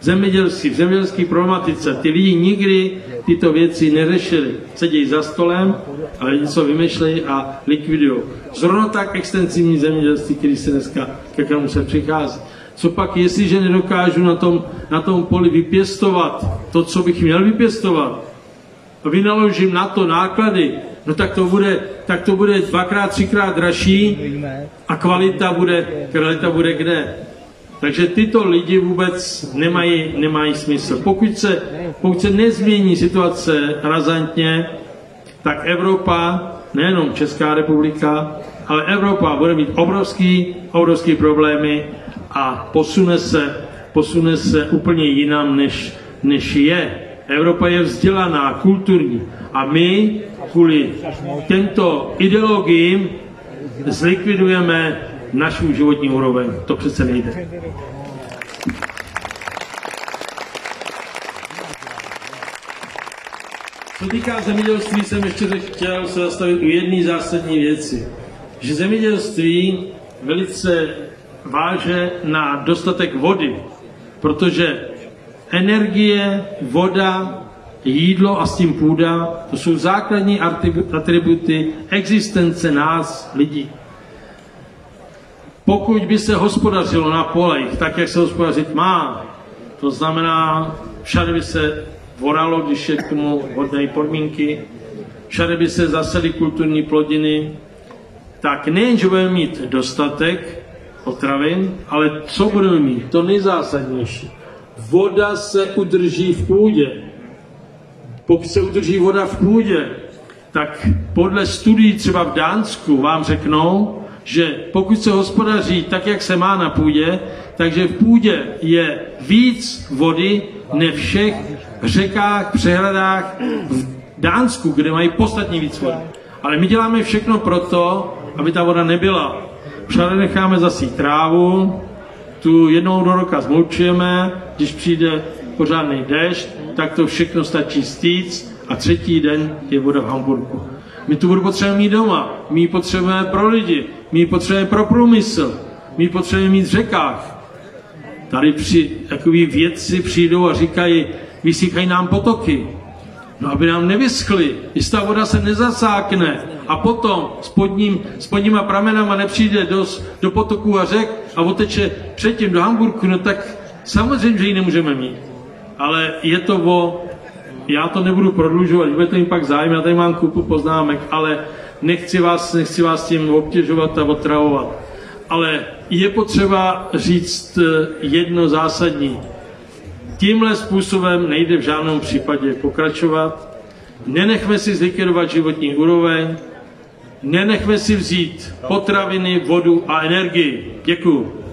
zemědělství, v zemědělské problematice. Ty lidi nikdy tyto věci neřešili. Sedí za stolem a něco vymýšlejí a likvidují. Zrovna tak extenzivní zemědělství, který se dneska ke kterému se přichází. Co pak, jestliže nedokážu na tom, na tom poli vypěstovat to, co bych měl vypěstovat, vynaložím na to náklady, no tak to bude, tak to bude dvakrát, třikrát dražší a kvalita bude, kvalita bude kde? Takže tyto lidi vůbec nemají, nemají smysl. Pokud se, pokud se nezmění situace razantně, tak Evropa, nejenom Česká republika, ale Evropa bude mít obrovský, obrovský problémy a posune se, posune se úplně jinam, než, než je. Evropa je vzdělaná, kulturní a my kvůli těmto ideologiím zlikvidujeme našu životní úroveň. To přece nejde. Co týká zemědělství, jsem ještě chtěl se zastavit u jedné zásadní věci. Že zemědělství velice váže na dostatek vody, protože energie, voda, jídlo a s tím půda, to jsou základní atributy existence nás, lidí. Pokud by se hospodařilo na polech tak, jak se hospodařit má, to znamená, všade by se voralo, když je k tomu hodné podmínky, všade by se zasely kulturní plodiny, tak nejen, že budeme mít dostatek potravin, ale co budeme mít? To nejzásadnější. Voda se udrží v půdě. Pokud se udrží voda v půdě, tak podle studií třeba v Dánsku vám řeknou, že pokud se hospodaří tak, jak se má na půdě, takže v půdě je víc vody než všech řekách, přehradách v Dánsku, kde mají podstatně víc vody. Ale my děláme všechno proto, aby ta voda nebyla. Všade necháme zasít trávu, tu jednou do roka zmulčujeme, když přijde pořádný déšť, tak to všechno stačí stýc a třetí den je voda v Hamburgu. My tu vodu potřebujeme mít doma, my ji potřebujeme pro lidi, my ji potřebujeme pro průmysl, my ji potřebujeme mít v řekách. Tady při, takový vědci přijdou a říkají, vysychají nám potoky. No, aby nám nevyschly, jestli ta voda se nezasákne a potom spodním, spodníma pramenama nepřijde do, do potoků a řek a oteče předtím do Hamburku, no tak samozřejmě, že ji nemůžeme mít. Ale je to o, já to nebudu prodlužovat, bude to jim pak zájem, já tady mám kupu poznámek, ale nechci vás, nechci vás tím obtěžovat a otravovat. Ale je potřeba říct eh, jedno zásadní. Tímhle způsobem nejde v žádném případě pokračovat. Nenechme si zlikvidovat životní úroveň, nenechme si vzít potraviny, vodu a energii. Děkuji.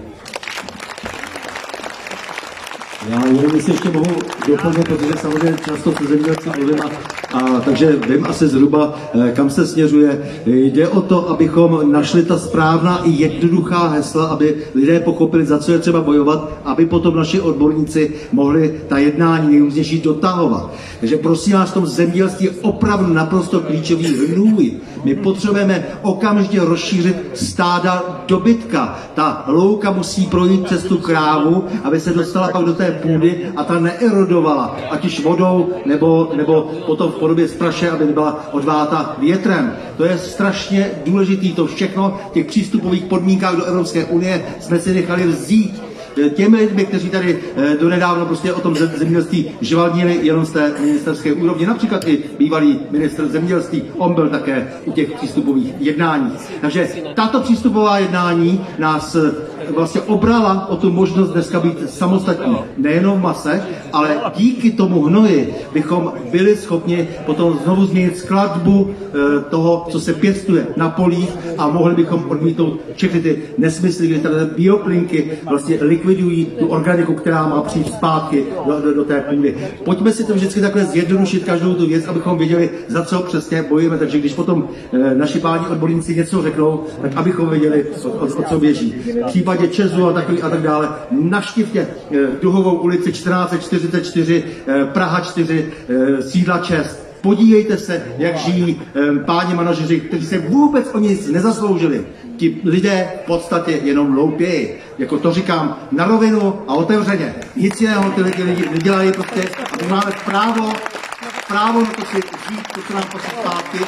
Já jenom si ještě mohu doplnit, protože samozřejmě často se zemědělci mluvím a, a takže vím asi zhruba, eh, kam se směřuje. Jde o to, abychom našli ta správná i jednoduchá hesla, aby lidé pochopili, za co je třeba bojovat, aby potom naši odborníci mohli ta jednání nejrůznější dotahovat. Takže prosím vás, v tom zemědělství je opravdu naprosto klíčový hnůj. My potřebujeme okamžitě rozšířit stáda dobytka. Ta louka musí projít přes tu krávu, aby se dostala pak do té půdy a ta neerodovala, ať už vodou nebo, nebo potom v podobě spraše, aby byla odváta větrem. To je strašně důležitý. To všechno v těch přístupových podmínkách do Evropské unie jsme si nechali vzít těmi lidmi, kteří tady eh, donedávno prostě o tom zemědělství žvaldnili jenom z té ministerské úrovně. Například i bývalý minister zemědělství, on byl také u těch přístupových jednání. Takže tato přístupová jednání nás eh, vlastně obrala o tu možnost dneska být samostatní. Nejenom v mase, ale díky tomu hnoji bychom byli schopni potom znovu změnit skladbu eh, toho, co se pěstuje na polích a mohli bychom odmítnout všechny ty nesmysly, kdy tady bioplinky vlastně likvidují tu organiku, která má přijít zpátky do, do, do té půdy. Pojďme si to vždycky takhle zjednodušit každou tu věc, abychom věděli, za co přesně bojujeme. Takže když potom e, naši páni odborníci něco řeknou, tak abychom věděli, o, o, o co běží. V případě Česu a, takový, a tak dále, navštivtě e, Duhovou ulici 1444, e, Praha 4, e, sídla Čest, Podívejte se, jak žijí um, páni manažeři, kteří se vůbec o nic nezasloužili. Ti lidé v podstatě jenom loupějí. Jako to říkám na rovinu a otevřeně. Nic jiného ty lidi, nedělají prostě. A my máme právo, právo na to si žít, to, co nám patří zpátky,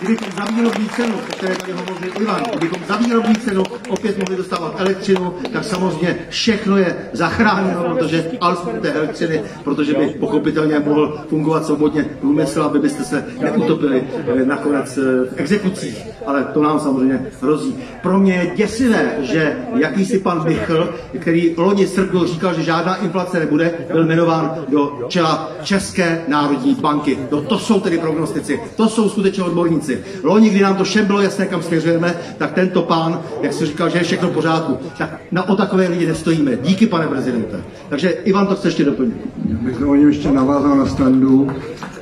kdybychom za výrobní cenu, o které tady hovořil Ivan, kdybychom za výrobní cenu opět mohli dostávat elektřinu, tak samozřejmě všechno je zachráněno, protože alespoň té elektřiny, protože by pochopitelně mohl fungovat svobodně průmysl, aby byste se neutopili eh, nakonec eh, v exekucích. Ale to nám samozřejmě hrozí. Pro mě je děsivé, že jakýsi pan Michl, který loni srpnu říkal, že žádná inflace nebude, byl jmenován do čela České národní banky. No to jsou tedy prognostici, to jsou skutečně odborníci věci. Loni, kdy nám to všem bylo jasné, kam směřujeme, tak tento pán, jak se říkal, že je všechno v pořádku, tak na o takové lidi nestojíme. Díky, pane prezidente. Takže Ivan to chce ještě doplnit. Já bych o něm ještě navázal na standu.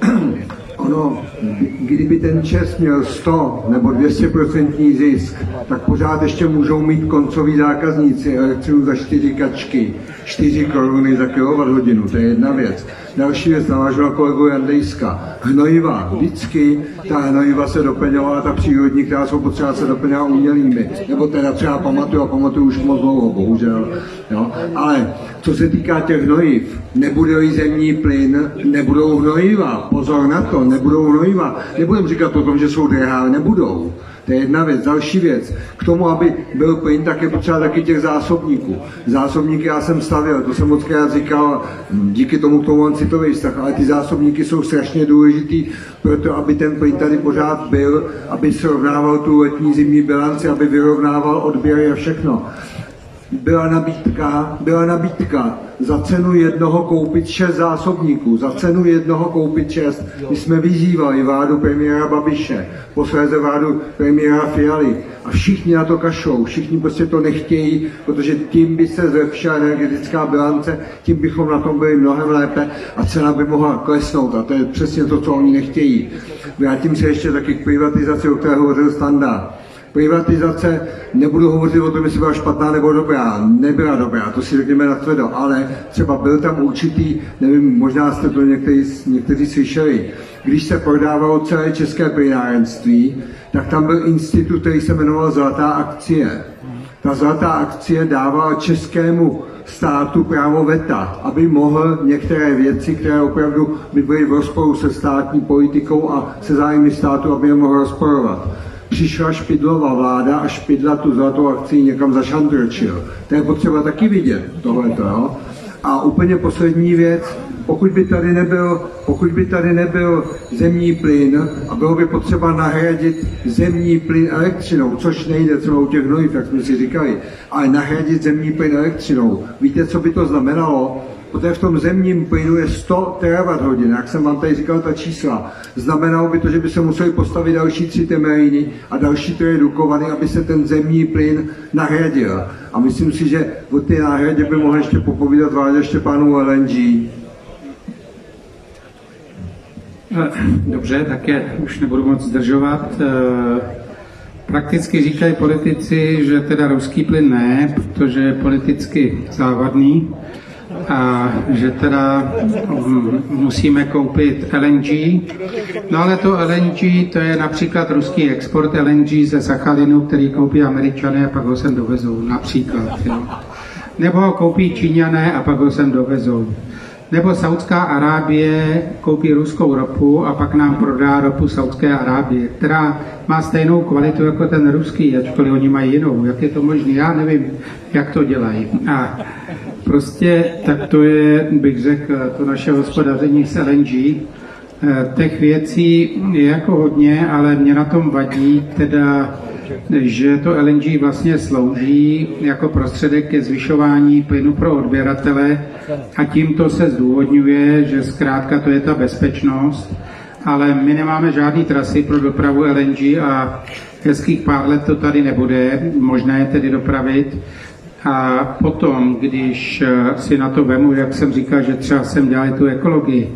Ono, kdyby ten Čes měl 100 nebo 200% zisk, tak pořád ještě můžou mít koncoví zákazníci elektřinu za 4 kačky, 4 koruny za kWh, to je jedna věc. Další věc navážu na kolegu Jandejska. Hnojiva. Vždycky ta hnojiva se doplňovala, ta přírodní, která jsou potřeba se doplňovala umělými. Nebo teda třeba pamatuju a pamatuju už moc dlouho, bohužel. Jo? Ale co se týká těch hnojiv, nebude zemní plyn, nebudou hnojiva. Pozor na to, nebudou hnojiva. Nebudem říkat o tom, že jsou drahá, nebudou. To je jedna věc. Další věc. K tomu, aby byl plyn, tak je potřeba taky těch zásobníků. Zásobníky já jsem stavil, to jsem moc krát říkal, díky tomu k tomu mám citový vztah, ale ty zásobníky jsou strašně důležitý proto, aby ten plyn tady pořád byl, aby srovnával tu letní zimní bilanci, aby vyrovnával odběry a všechno. Byla nabídka, byla nabídka. Za cenu jednoho koupit šest zásobníků, za cenu jednoho koupit šest. My jsme vyzývali vládu premiéra Babiše, posléze vládu premiéra Fialy. A všichni na to kašou, všichni prostě to nechtějí, protože tím by se zlepšila energetická bilance, tím bychom na tom byli mnohem lépe a cena by mohla klesnout. A to je přesně to, co oni nechtějí. Vrátím se ještě taky k privatizaci, o které hovořil Standa Privatizace, nebudu hovořit o tom, jestli byla špatná nebo dobrá, nebyla dobrá, to si řekněme na tvrdo, ale třeba byl tam určitý, nevím, možná jste to někteří, někteří slyšeli, když se prodávalo celé české plynárenství, tak tam byl institut, který se jmenoval Zlatá akcie. Ta zlatá akcie dávala českému státu právo veta, aby mohl některé věci, které opravdu by byly v rozporu se státní politikou a se zájmy státu, aby je mohl rozporovat přišla Špidlová vláda a Špidla tu zlatou akci někam zašantročil. To je potřeba taky vidět, tohleto, jo? A úplně poslední věc, pokud by tady nebyl, pokud by tady nebyl zemní plyn a bylo by potřeba nahradit zemní plyn elektřinou, což nejde třeba u těch hnojiv, jak jsme si říkali, ale nahradit zemní plyn elektřinou, víte, co by to znamenalo? Protože v tom zemním plynu je 100 terawatt hodin, jak jsem vám tady říkal ta čísla. Znamenalo by to, že by se museli postavit další tři temeliny a další troje dukovany, aby se ten zemní plyn nahradil. A myslím si, že o té náhradě by mohl ještě popovídat Vládě Štěpánu LNG. Dobře, tak je už nebudu moc zdržovat. Eh, prakticky říkají politici, že teda ruský plyn ne, protože je politicky závadný a že teda mm, musíme koupit LNG. No ale to LNG, to je například ruský export LNG ze Sachalinu, který koupí američané a pak ho sem dovezou, například. Jo. Nebo ho koupí Číňané a pak ho sem dovezou. Nebo Saudská Arábie koupí ruskou ropu a pak nám prodá ropu Saudské Arábie, která má stejnou kvalitu jako ten ruský, ačkoliv oni mají jinou. Jak je to možné? Já nevím, jak to dělají. A Prostě tak to je, bych řekl, to naše hospodaření s LNG. Eh, těch věcí je jako hodně, ale mě na tom vadí teda, že to LNG vlastně slouží jako prostředek ke zvyšování plynu pro odběratele a tímto se zdůvodňuje, že zkrátka to je ta bezpečnost, ale my nemáme žádný trasy pro dopravu LNG a hezkých pár let to tady nebude, možné je tedy dopravit. A potom, když eh, si na to vemu, jak jsem říkal, že třeba jsem dělal tu ekologii,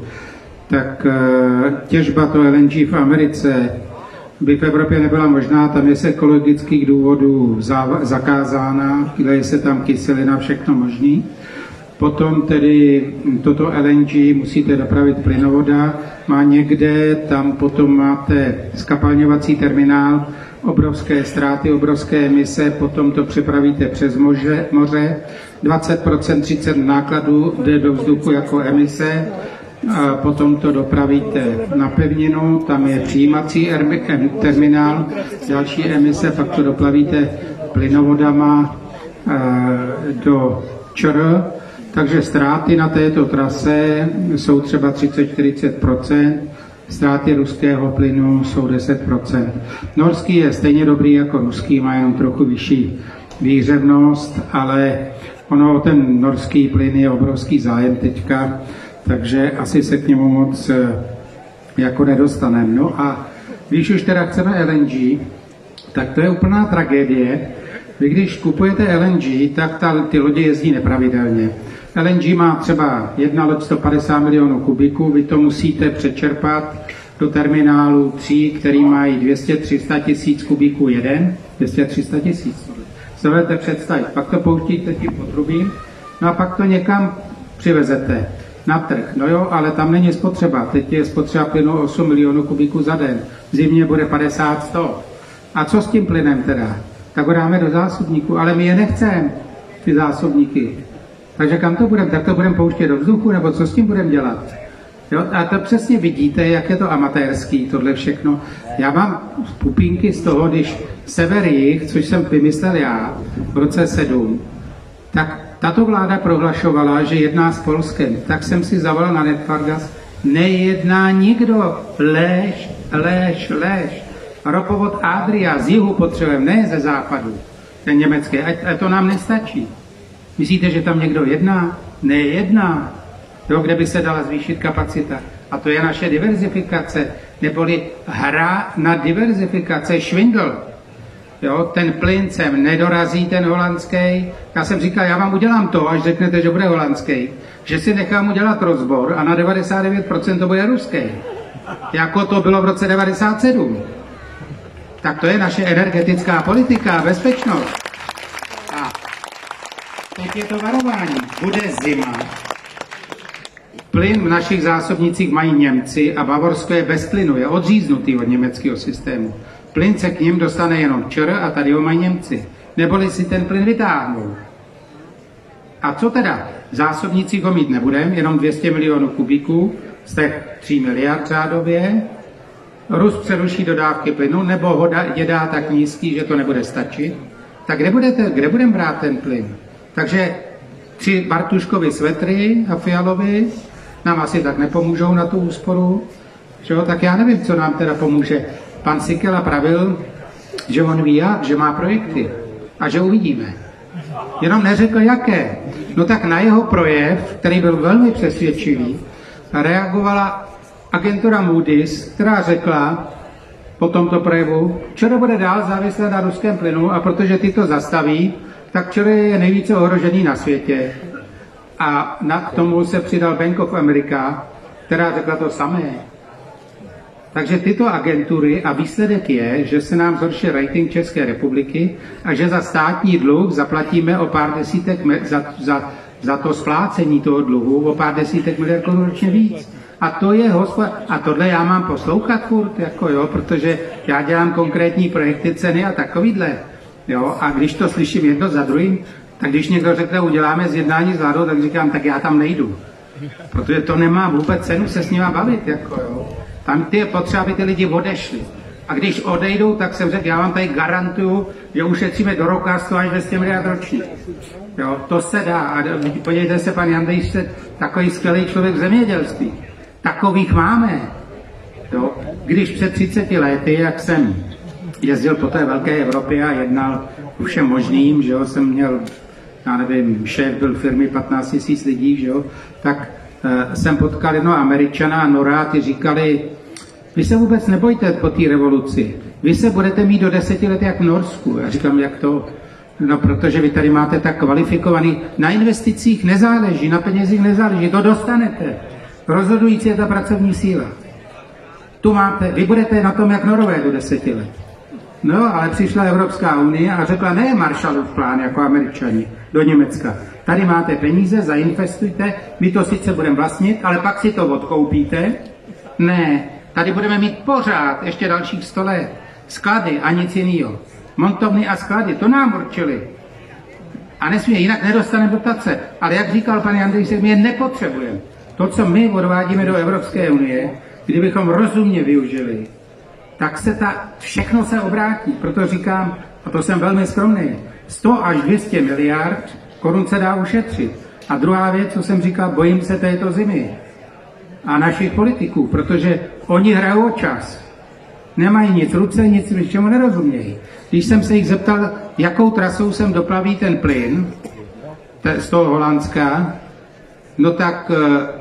tak eh, těžba to LNG v Americe by v Evropě nebyla možná, tam je z ekologických důvodů zakázána, je se tam kyselina, všechno možný. Potom tedy toto LNG musíte dopravit plynovoda, má někde, tam potom máte skapalňovací terminál, obrovské ztráty, obrovské emise, potom to přepravíte přes moře, moře. 20%, 30 nákladů jde do vzduchu jako emise, a potom to dopravíte na pevninu, tam je přijímací terminál, další emise, pak to doplavíte plynovodama do ČR, takže ztráty na této trase jsou třeba 30-40%, ztráty ruského plynu jsou 10%. Norský je stejně dobrý jako ruský, má jenom trochu vyšší výhřevnost, ale ono ten norský plyn je obrovský zájem teďka, takže asi se k němu moc eh, jako nedostaneme. No a když už teda chceme LNG, tak to je úplná tragédie. Vy když kupujete LNG, tak ta, ty lodi jezdí nepravidelně. LNG má třeba jedna loď 150 milionů kubíků, vy to musíte přečerpat do terminálu 3, který mají 200-300 tisíc kubíků jeden, 200-300 tisíc. Se budete představit, pak to pouštíte tím potrubím, no a pak to někam přivezete na trh. No jo, ale tam není spotřeba. Teď je spotřeba plynu 8 milionů kubíků za den. V zimě bude 50-100. A co s tím plynem teda? Tak ho dáme do zásobníku, ale my je nechceme, ty zásobníky. Takže kam to budeme? Tak to budeme pouštět do vzduchu, nebo co s tím budeme dělat? Jo, a to přesně vidíte, jak je to amatérský, tohle všechno. Já mám pupínky z toho, když sever jich, což jsem vymyslel já v roce 7, tak tato vláda prohlašovala, že jedná s Polskem. Tak jsem si zavolal na Netfargas, nejedná nikdo, lež, lež, lež. Ropovod Adria z jihu potřebujeme, ne ze západu, ten německý, a to nám nestačí. Myslíte, že tam někdo jedná? Nejedná. Jo, kde by se dala zvýšit kapacita. A to je naše diverzifikace, neboli hra na diverzifikace, švindl. Jo, ten plyn sem nedorazí, ten holandský. Já jsem říkal, já vám udělám to, až řeknete, že bude holandský, že si nechám udělat rozbor a na 99% to bude ruský. Jako to bylo v roce 97. Tak to je naše energetická politika, bezpečnost. Teď je to varování. Bude zima. Plyn v našich zásobnicích mají Němci a Bavorsko je bez plynu, je odříznutý od německého systému. Plyn se k ním dostane jenom ČR a tady ho mají Němci. Neboli si ten plyn vytáhnou. A co teda? V zásobnicích ho mít nebudeme, jenom 200 milionů kubíků z těch 3 miliard řádově. Rus přeruší dodávky plynu, nebo ho je dá tak nízký, že to nebude stačit. Tak kde, budete, kde budeme brát ten plyn? Takže tři Bartuškovi svetry a Fialovi nám asi tak nepomůžou na tu úsporu. Že jo? Tak já nevím, co nám teda pomůže. Pan Sikela pravil, že on ví jak, že má projekty a že uvidíme. Jenom neřekl jaké. No tak na jeho projev, který byl velmi přesvědčivý, reagovala agentura Moody's, která řekla po tomto projevu, ČR bude dál závislé na ruském plynu a protože ty to zastaví, tak ČR je nejvíce ohrožený na světě. A na k tomu se přidal Bank of America, která řekla to samé. Takže tyto agentury a výsledek je, že se nám zhorší rating České republiky a že za státní dluh zaplatíme o pár desítek, za, za, za to splácení toho dluhu o pár desítek miliard korun ročně víc. A to je hospod... A tohle já mám poslouchat furt, jako jo, protože já dělám konkrétní projekty, ceny a takovýhle. Jo, a když to slyším jedno za druhým, tak když někdo řekne, uděláme zjednání s vládou, tak říkám, tak já tam nejdu. Protože to nemá vůbec cenu se s nima bavit, jako jo. Tam ty je potřeba, aby ty lidi odešli. A když odejdou, tak jsem řekl, já vám tady garantuju, že ušetříme do roka 100 až 200 miliard ročně. Jo, to se dá. A podívejte se, pan Jandejš, takový skvělý člověk v zemědělství. Takových máme. Jo. Když před 30 lety, jak jsem jezdil po té velké Evropě a jednal u všem možným, že jo, jsem měl, já nevím, šéf byl firmy 15 000 lidí, že jo, tak uh, jsem potkal jednoho Američana a Nora, ty říkali, vy se vůbec nebojte po té revoluci. Vy se budete mít do deseti let jak v Norsku. Já říkám, jak to? No, protože vy tady máte tak kvalifikovaný. Na investicích nezáleží, na penězích nezáleží, to dostanete. Rozhodující je ta pracovní síla. Tu máte, vy budete na tom jak Norové do deseti let. No, ale přišla Evropská unie a řekla, ne Marshallův plán jako američani do Německa. Tady máte peníze, zainvestujte, my to sice budeme vlastnit, ale pak si to odkoupíte. Ne, Tady budeme mít pořád ještě dalších 100 let. Sklady a nic jiného. Montovny a sklady, to nám určili. A nesmí, jinak nedostaneme dotace. Ale jak říkal pan Jandrýs, my je nepotřebujeme. To, co my odvádíme do Evropské unie, kdybychom rozumně využili, tak se ta, všechno se obrátí. Proto říkám, a to jsem velmi skromný, 100 až 200 miliard korun se dá ušetřit. A druhá věc, co jsem říkal, bojím se této zimy a našich politiků, protože oni hrajou o čas. Nemají nic ruce, nic čemu nerozumějí. Když jsem se jich zeptal, jakou trasou sem doplaví ten plyn z toho Holandska, no tak eh,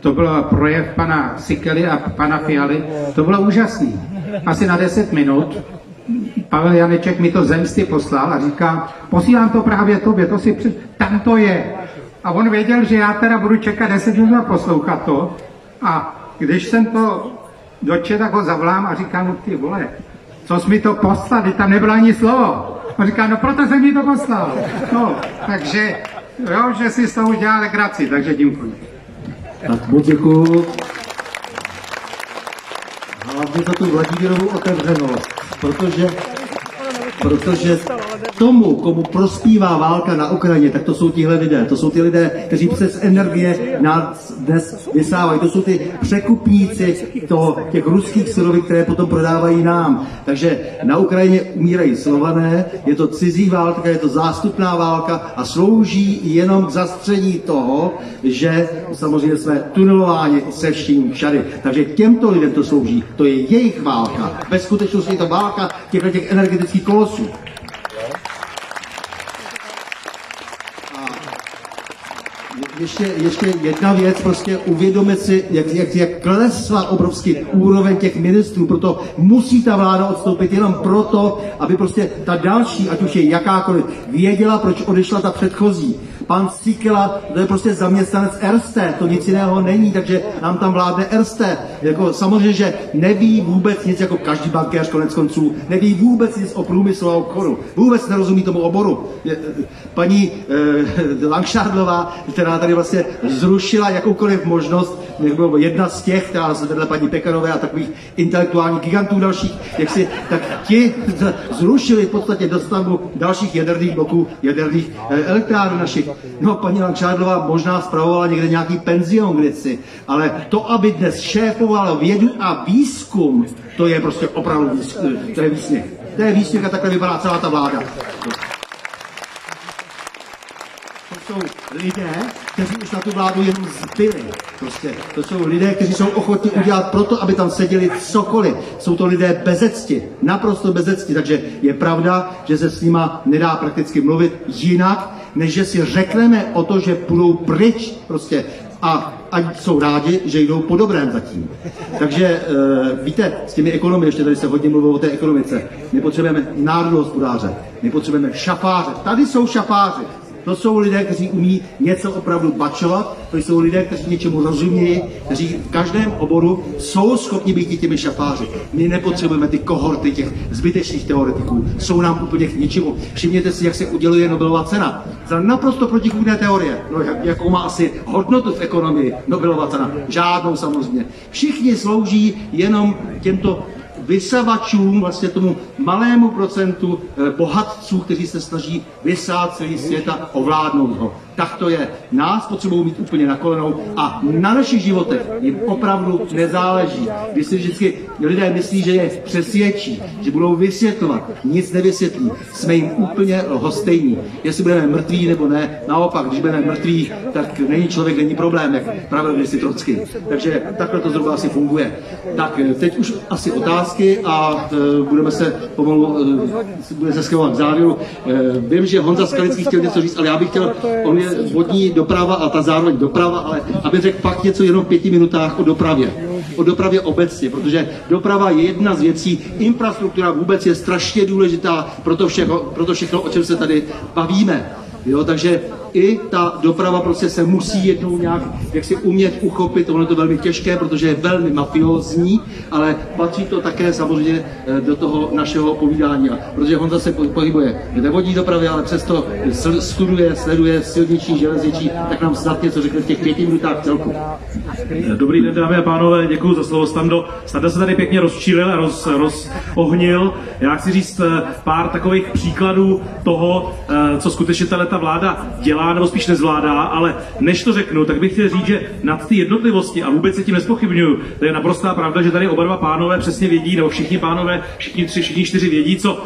to byl projev pana Sikely a pana Fialy, to bylo úžasný. Asi na 10 minut Pavel Janeček mi to zemsty poslal a říká, posílám to právě tobě, to si před... tam to je. A on věděl, že já teda budu čekat 10 minut a poslouchat to. A když jsem to dočet, tak ho zavolám a říkám mu, ty vole, co jsi mi to poslal, tam nebylo ani slovo. On říká, no proto jsem mi to poslal. No, takže, jo, že si z toho udělal legraci, takže děkuji. Tak moc děkuju. Hlavně za tu Vladimírovu otevřenost, protože, protože tomu, komu prospívá válka na Ukrajině, tak to jsou tihle lidé. To jsou ty lidé, kteří přes energie nás dnes vysávají. To jsou ty překupníci toho, těch ruských surovin, které potom prodávají nám. Takže na Ukrajině umírají slované, je to cizí válka, je to zástupná válka a slouží jenom k zastření toho, že samozřejmě jsme tunelováni se vším všady. Takže těmto lidem to slouží. To je jejich válka. Ve skutečnosti je to válka těchto těch energetických kolosů. Ještě, ještě jedna věc, prostě uvědomit si, jak, jak, jak klesla obrovský úroveň těch ministrů, proto musí ta vláda odstoupit jenom proto, aby prostě ta další, ať už je jakákoliv, věděla, proč odešla ta předchozí. Pan Sikela, to je prostě zaměstnanec Erste, to nic jiného není, takže nám tam vládne Erste. Jako, samozřejmě, že neví vůbec nic, jako každý bankéř konec konců, neví vůbec nic o průmyslu a obchodu. Vůbec nerozumí tomu oboru. Je, Paní eh, Langšádlová, která tady vlastně zrušila jakoukoliv možnost, nebo jedna z těch, která se vedle paní Pekarové a takových intelektuálních gigantů dalších, jak si, tak ti zrušili v podstatě dostavbu dalších jaderných bloků, jaderných eh, elektráren našich. No, paní Langšádlová možná spravovala někde nějaký penzion kdysi, ale to, aby dnes šéfovala vědu a výzkum, to je prostě opravdu výzkum, to je výsměch. To je výsměch a takhle vypadá celá ta vláda. Jsou lidé, kteří už na tu vládu jenom zbyli. Prostě. To jsou lidé, kteří jsou ochotni udělat proto, aby tam seděli cokoliv. Jsou to lidé bezecti, naprosto bezecti. Takže je pravda, že se s nima nedá prakticky mluvit jinak, než že si řekneme o to, že půjdou pryč prostě a ať jsou rádi, že jdou po dobrém zatím. Takže e, víte, s těmi ekonomy, ještě tady se hodně mluvilo o té ekonomice, my potřebujeme národohospodáře, my potřebujeme šafáře. Tady jsou šafáři. To jsou lidé, kteří umí něco opravdu bačovat, to jsou lidé, kteří něčemu rozumějí, kteří v každém oboru jsou schopni být i těmi šafáři. My nepotřebujeme ty kohorty těch zbytečných teoretiků, jsou nám úplně k ničemu. Všimněte si, jak se uděluje Nobelová cena. Za naprosto protichůdné teorie. No, jak, jakou má asi hodnotu v ekonomii Nobelová cena? Žádnou samozřejmě. Všichni slouží jenom těmto vysavačům, vlastně tomu malému procentu eh, bohatců, kteří se snaží vysát celý svět a ovládnout ho. Tak to je. Nás potřebují mít úplně na kolenou a na našich životech jim opravdu nezáleží. Když si vždycky lidé myslí, že je přesvědčí, že budou vysvětlovat, nic nevysvětlí. Jsme jim úplně lhostejní. Jestli budeme mrtví nebo ne, naopak, když budeme mrtví, tak není člověk, není problém, jak pravil kdysi Trocky. Takže takhle to zhruba asi funguje. Tak eh, teď už asi otázky a e, budeme se pomalu, e, bude se schylovat k závěru. Vím, že Honza Skalický chtěl něco říct, ale já bych chtěl, on je vodní doprava a ta zároveň doprava, ale aby řekl fakt něco jenom v pěti minutách o dopravě. O dopravě obecně, protože doprava je jedna z věcí, infrastruktura vůbec je strašně důležitá pro to, všechno, pro to všechno, o čem se tady bavíme. Jo, takže i ta doprava prostě se musí jednou nějak, jak si umět uchopit, ono je to velmi těžké, protože je velmi mafiózní, ale patří to také samozřejmě eh, do toho našeho povídání, protože Honza se po- pohybuje ve vodní dopravě, ale přesto studuje, sleduje silniční, železniční, tak nám snad něco řekne v těch pěti minutách celku. Dobrý den, dámy a pánové, děkuji za slovo, Stando. Standa se tady pěkně rozčílil a roz, rozohnil. Já chci říct eh, pár takových příkladů toho, eh, co skutečně ta vláda dělá, nebo spíš nezvládá, ale než to řeknu, tak bych chtěl říct, že nad ty jednotlivosti, a vůbec se tím nespochybnuju, to je naprostá pravda, že tady oba dva pánové přesně vědí, nebo všichni pánové, všichni tři, všichni čtyři vědí, co,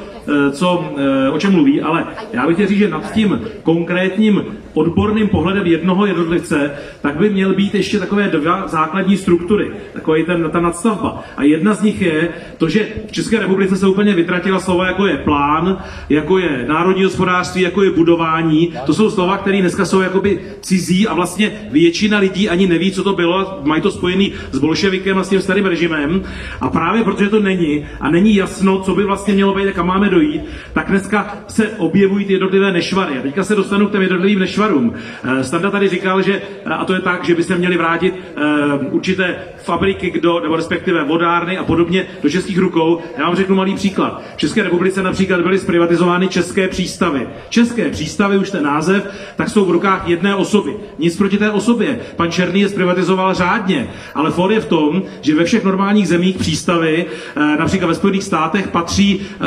co, eh, o čem mluví, ale já bych chtěl říct, že nad tím konkrétním odborným pohledem jednoho jednotlivce, tak by měl být ještě takové dva základní struktury, takový ten, ta nadstavba. A jedna z nich je to, že v České republice se úplně vytratila slova, jako je plán, jako je národní hospodářství, jako je budování. To jsou slova, které dneska jsou jakoby cizí a vlastně většina lidí ani neví, co to bylo, mají to spojený s bolševikem a s tím starým režimem. A právě protože to není a není jasno, co by vlastně mělo být kam máme dojít, tak dneska se objevují ty jednotlivé nešvary. A teďka se dostanu k těm jednotlivým nešvarům. Eh, Standa tady říkal, že, eh, a to je tak, že by se měli vrátit eh, určité fabriky, kdo, nebo respektive vodárny a podobně do českých rukou. Já vám řeknu malý příklad. V České republice například byly zprivatizovány české přístavy. České přístavy, už ten název, tak jsou v rukách jedné osoby. Nic proti té osobě. Pan Černý je zprivatizoval řádně, ale for je v tom, že ve všech normálních zemích přístavy, například ve Spojených státech, patří eh,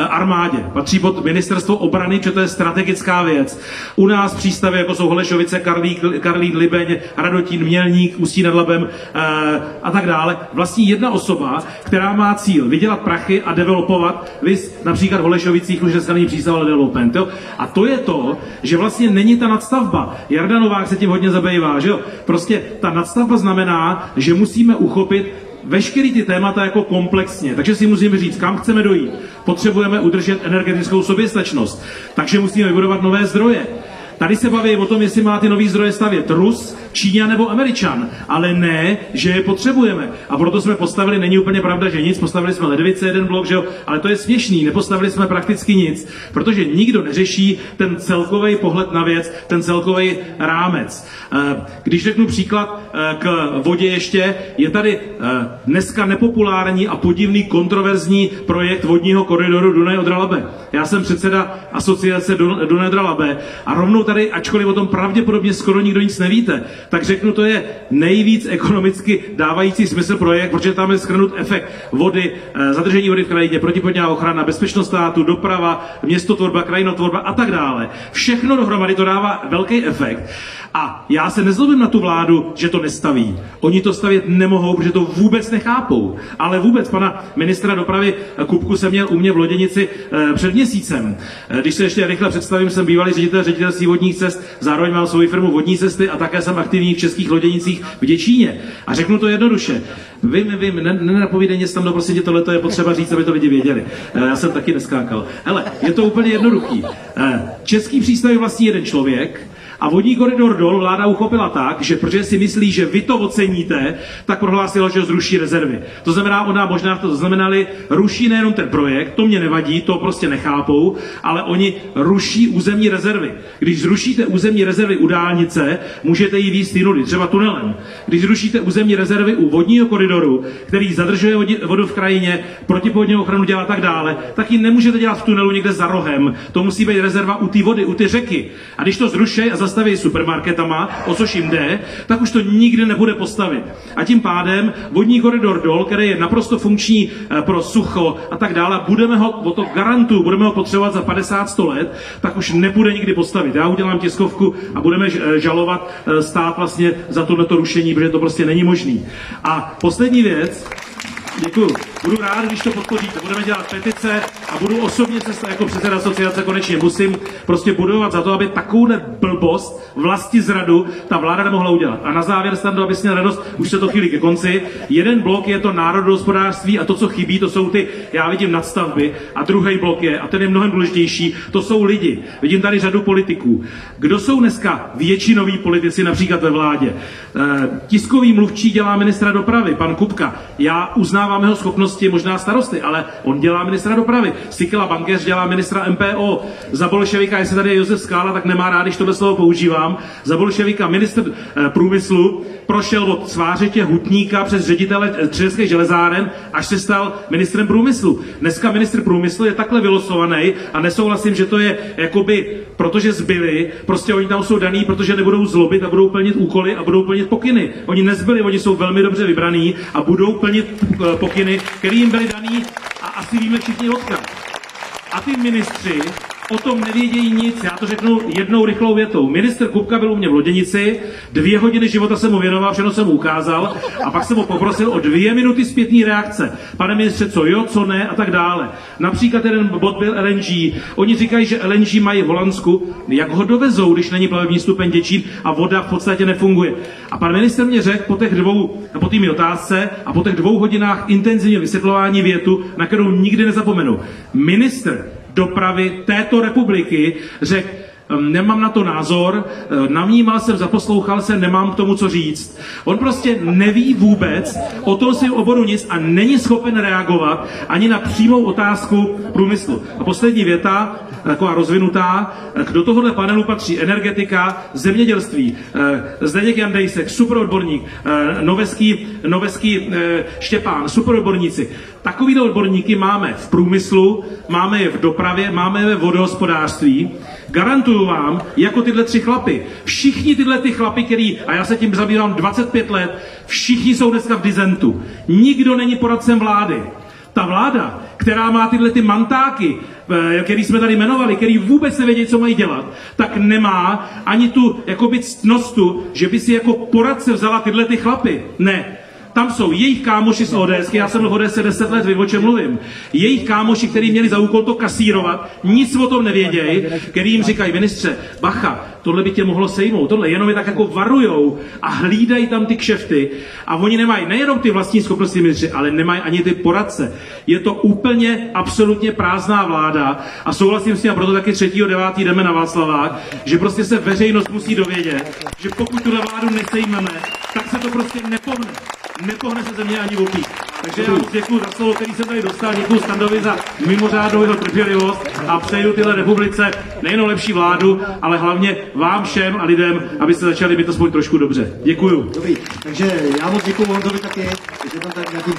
armádě, patří pod ministerstvo obrany, že to je strategická věc. U nás přístavy, jako jsou Holešovice, Karlík, Karlín, Libeň, Radotín, Mělník, Ústí nad Labem eh, a tak dále, vlastní jedna osoba, která má cíl vydělat prachy a developovat, vys například v Holešovicích už dneska není přístav, ale development. Jo? A to je to, že vlastně není ta nadstavba. Jarda Novák se tím hodně zabývá, že jo? Prostě ta nadstavba znamená, že musíme uchopit veškerý ty témata jako komplexně. Takže si musíme říct, kam chceme dojít. Potřebujeme udržet energetickou soběstačnost. Takže musíme vybudovat nové zdroje. Tady se baví o tom, jestli má ty nové zdroje stavět Rus, Číňan nebo Američan, ale ne, že je potřebujeme. A proto jsme postavili, není úplně pravda, že nic, postavili jsme ledvice, jeden blok, že jo, ale to je směšný, nepostavili jsme prakticky nic, protože nikdo neřeší ten celkový pohled na věc, ten celkový rámec. Eh, Když řeknu příklad eh, k vodě ještě, je tady eh, dneska nepopulární a podivný kontroverzní projekt vodního koridoru Dunaj Odra Labe. Já jsem předseda asociace Dun- Dunaj Odra Labe a rovnou tady, ačkoliv o tom pravděpodobně skoro nikdo nic nevíte, tak řeknu, to je nejvíc ekonomicky dávající smysl projekt, protože tam je schrnut efekt vody, eh, zadržení vody v krajině, protipodňová ochrana, bezpečnost státu, doprava, městotvorba, krajinotvorba a tak dále. Všechno dohromady to dává velký efekt. A já se nezlobím na tu vládu, že to nestaví. Oni to stavět nemohou, protože to vůbec nechápou. Ale vůbec pana ministra dopravy Kupku jsem měl u mě v Loděnici eh, před měsícem. Eh, Když se ještě rychle představím, jsem bývalý ředitel ředitelství vodních cest, zároveň mám svou firmu vodní cesty a také jsem aktivní v českých loděnicích v Děčíně. A řeknu to jednoduše. Vím, vím, ne- nenapovídej nic tam, no prostě tohle je potřeba říct, aby to lidi věděli. Eh, Já jsem taky neskákal. Ale je to úplně jednoduchý. Eh, Český přístavy vlastní jeden člověk, a vodní koridor dol vláda uchopila tak, že protože si myslí, že vy to oceníte, tak prohlásila, že zruší rezervy. To znamená, ona možná to znamenali, ruší nejenom ten projekt, to mě nevadí, to prostě nechápou, ale oni ruší územní rezervy. Když zrušíte územní rezervy u dálnice, můžete ji výst jinudy, třeba tunelem. Když zrušíte územní rezervy u vodního koridoru, který zadržuje vodu v krajině, protipovodní ochranu dělá tak dále, tak ji nemůžete dělat v tunelu někde za rohem. To musí být rezerva u té vody, u ty řeky. A když to zruší a zastaví supermarketama, o což jim jde, tak už to nikdy nebude postavit. A tím pádem vodní koridor dol, který je naprosto funkční eh, pro sucho a tak dále, budeme ho, o to garantuju, budeme ho potřebovat za 50-100 let, tak už nebude nikdy postavit. Já udělám tiskovku a budeme eh, žalovat eh, stát vlastně za tohleto rušení, protože to prostě není možný. A poslední věc, Děkuju. Budu rád, když to podpoříte. Budeme dělat petice a budu osobně se jako předseda asociace konečně musím prostě budovat za to, aby takovouhle blbost vlasti zradu ta vláda nemohla udělat. A na závěr, Stando, abys měl radost, už se to chvíli ke konci. Jeden blok je to národohospodářství a to, co chybí, to jsou ty, já vidím nadstavby. A druhý blok je, a ten je mnohem důležitější, to jsou lidi. Vidím tady řadu politiků. Kdo jsou dneska většinoví politici, například ve vládě? Eh, tiskový mluvčí dělá ministra dopravy, pan Kupka. Já uznávám jeho schopnosti, možná starosty, ale on dělá ministra dopravy. Sikila Bankéř dělá ministra MPO. Za bolševika, jestli tady je Josef Skála, tak nemá rád, když tohle slovo používám. Za bolševika ministr eh, průmyslu prošel od svářetě hutníka přes ředitele eh, Třeneckých železáren, až se stal ministrem průmyslu. Dneska ministr průmyslu je takhle vylosovaný a nesouhlasím, že to je jakoby, protože zbyli, prostě oni tam jsou daný, protože nebudou zlobit a budou plnit úkoly a budou plnit pokyny. Oni nezbyli, oni jsou velmi dobře vybraný a budou plnit eh, pokyny, které jim byly daný a asi víme všichni odkud. A ty ministři o tom nevědějí nic. Já to řeknu jednou rychlou větou. Minister Kupka byl u mě v Loděnici, dvě hodiny života jsem mu věnoval, všechno jsem mu ukázal a pak jsem ho poprosil o dvě minuty zpětní reakce. Pane ministře, co jo, co ne a tak dále. Například jeden bod byl LNG. Oni říkají, že LNG mají v Holandsku. Jak ho dovezou, když není plavební stupeň Děčín a voda v podstatě nefunguje? A pan minister mě řekl po těch dvou, po té otázce a po těch dvou hodinách intenzivního vysvětlování větu, na kterou nikdy nezapomenu. Minister dopravy této republiky řekl, "Ehm, Nemám na to názor, ehm, navnímal jsem, zaposlouchal jsem, nemám k tomu co říct. On prostě neví vůbec o tom svém oboru nic a není schopen reagovat ani na přímou otázku průmyslu. A poslední věta, taková rozvinutá, do tohohle panelu patří energetika, zemědělství. Ehm, Zdeněk Jandejsek, superodborník, ehm, Noveský, Noveský ehm, Štěpán, superodborníci. Takovýhle odborníky máme v průmyslu, máme je v dopravě, máme je ve vodohospodářství. Garantuju vám, jako tyhle tři chlapy. Všichni tyhle ty chlapy, který, a já se tím zabývám 25 let, všichni jsou dneska v dizentu. Nikdo není poradcem vlády. Ta vláda, která má tyhle ty mantáky, eh, který jsme tady jmenovali, který vůbec nevědí, co mají dělat, tak nemá ani tu jakoby ctnostu, že by si jako poradce vzala tyhle ty chlapy. Ne, tam jsou jejich kámoši z ODS, já jsem byl v ODS 10 let, vím, o čem mluvím. Jejich kámoši, kteří měli za úkol to kasírovat, nic o tom nevědějí, který jim říkají, ministře, bacha, tohle by tě mohlo sejmout, tohle jenom je tak jako varujou a hlídají tam ty kšefty a oni nemají nejenom ty vlastní schopnosti ministři, ale nemají ani ty poradce. Je to úplně absolutně prázdná vláda a souhlasím s tím a proto taky 3.9. jdeme na Václavák, že prostě se veřejnost musí dovědět, že pokud tuhle vládu nesejmeme, tak se to prostě nepohne. Nepohne se země ani opík. Takže já moc děkuji za slovo, který jsem tady dostal, děkuji Standovi za mimořádnou jeho trpělivost a přeju tyhle republice nejenom lepší vládu, ale hlavně vám všem a lidem, abyste začali být aspoň trošku dobře. Děkuju. Dobrý, takže já moc děkuji Honzovi taky, že tam tak nějaký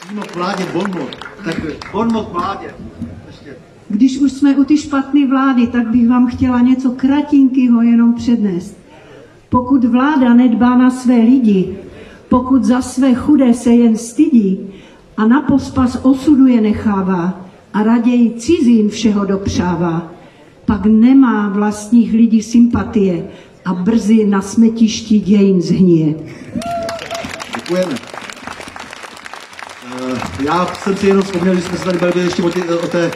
přímo k vládě bonmot. Tak bonmot vládě. Ještě. Když už jsme u ty špatné vlády, tak bych vám chtěla něco kratinkého jenom přednést. Pokud vláda nedbá na své lidi, pokud za své chudé se jen stydí a na pospas osudu je nechává a raději cizím všeho dopřává, pak nemá vlastních lidí sympatie a brzy na smetišti dějin zhníje. Děkujeme. Eh, Já jsem si jenom vzpomněl, že jsme se tady bavili ještě o, té,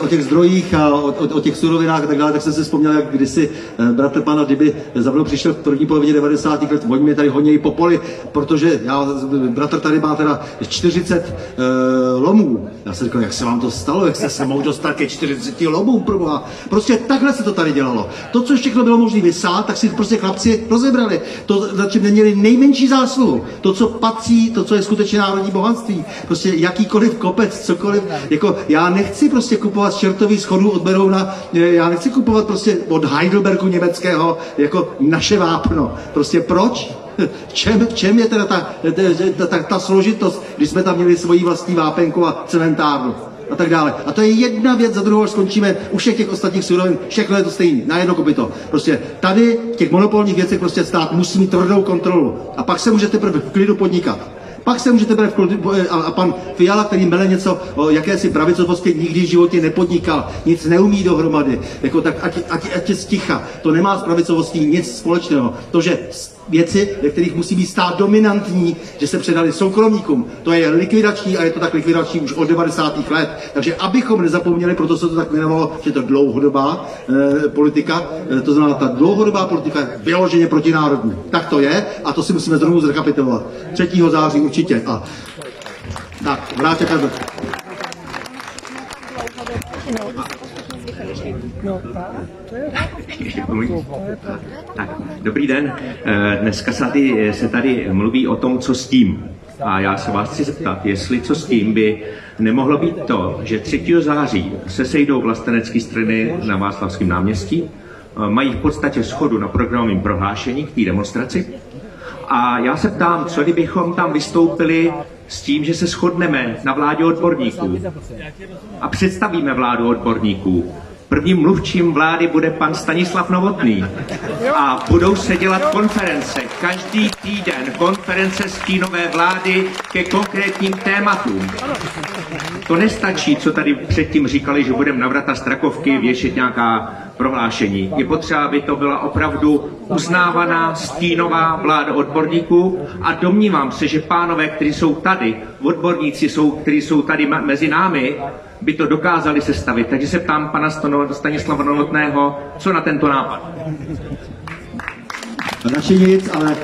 o těch zdrojích a o, o, o těch surovinách a tak dále, tak jsem si vzpomněl, jak kdysi eh, bratr pana Dyby za mnou přišel v první polovině 90. let, oni mě tady honějí po poli, protože já, bratr tady má teda 40 uh, lomů. Já jsem říkal, jak se vám to stalo, jak jste se mohl dostat ke 40 lomům, proboha. Prostě takhle se to tady dělalo. To, co všechno bylo možné vysát, tak si prostě chlapci rozebrali. To, za čím neměli nejmenší zásluhu. To, co patří, to, co je skutečně národní bohatství. Prostě jakýkoliv kopec, cokoliv. Jako já nechci prostě kupovat z čertových schodů od Berouna, já nechci kupovat prostě od Heidelbergu německého jako naše vápno. Prostě proč? V čem, v čem je teda ta, ta, ta, ta složitost, když jsme tam měli svoji vlastní vápenku a cementárnu? a tak dále. A to je jedna věc za druhou, až skončíme u všech těch ostatních surovin, všechno je to stejné, na jedno kopito. Prostě tady v těch monopolních věcech prostě stát musí mít tvrdou kontrolu. A pak se můžete teprve v klidu podnikat. Pak se můžete brát a, a pan Fiala, který mele něco o jakési pravicovosti, nikdy v životě nepodnikal, nic neumí dohromady, jako tak ať, ať, ať je sticha. To nemá s pravicovostí nic společného. To, že věci, ve kterých musí být stát dominantní, že se předali soukromníkům. To je likvidační a je to tak likvidační už od 90. let. Takže abychom nezapomněli, proto se to tak jmenovalo, že to dlouhodobá e, politika, e, to znamená, ta dlouhodobá politika je vyloženě protinárodní. Tak to je a to si musíme znovu zrekapitulovat. 3. září určitě. A tak, vrátě Karel. Tak, dobrý den. Eh, Dneska se tady, se tady mluví o tom, co s tím. A já se vás chci zeptat, jestli co s tím by nemohlo být to, že 3. září se sejdou vlastenecké strany na Václavském náměstí, eh, mají v podstatě schodu na programovém prohlášení k té demonstraci. A já se ptám, co kdybychom tam vystoupili s tím, že se shodneme na vládě odborníků a představíme vládu odborníků. Prvním mluvčím vlády bude pan Stanislav Novotný a budou se dělat konference. Každý týden konference stínové vlády ke konkrétním tématům. To nestačí, co tady předtím říkali, že budeme na vrata Strakovky věšet nějaká prohlášení. Je potřeba, aby to byla opravdu uznávaná stínová vláda odborníků a domnívám se, že pánové, kteří jsou tady, odborníci, jsou, kteří jsou tady mezi námi, by to dokázali sestavit. Takže se ptám pana Stanislava Novotného, co na tento nápad. Radši nic, ale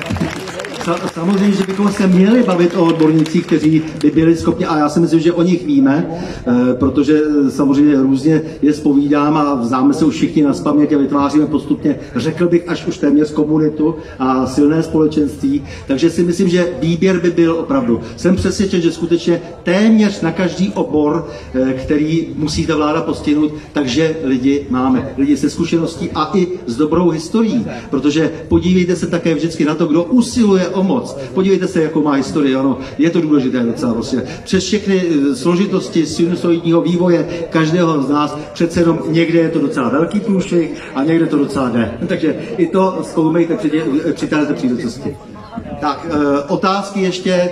samozřejmě, že bychom se měli bavit o odbornících, kteří by byli schopni, a já si myslím, že o nich víme, eh, protože eh, samozřejmě různě je spovídám a známe se už všichni na spaměť a vytváříme postupně, řekl bych, až už téměř komunitu a silné společenství. Takže si myslím, že výběr by byl opravdu. Jsem přesvědčen, že skutečně téměř na každý obor, eh, který musí ta vláda postihnout, takže lidi máme. Lidi se zkušeností a i s dobrou historií. Protože podívejte se také vždycky na to, kdo usiluje o moc. Podívejte se, jakou má historii. Ano, je to důležité docela. Prostě. Přes všechny eh, složitosti sinusoidního vývoje každého z nás přece jenom někde je to docela velký průšvih a někde to docela jde. Takže i to zkoumejte při této příležitosti. Tak, e, otázky ještě. E,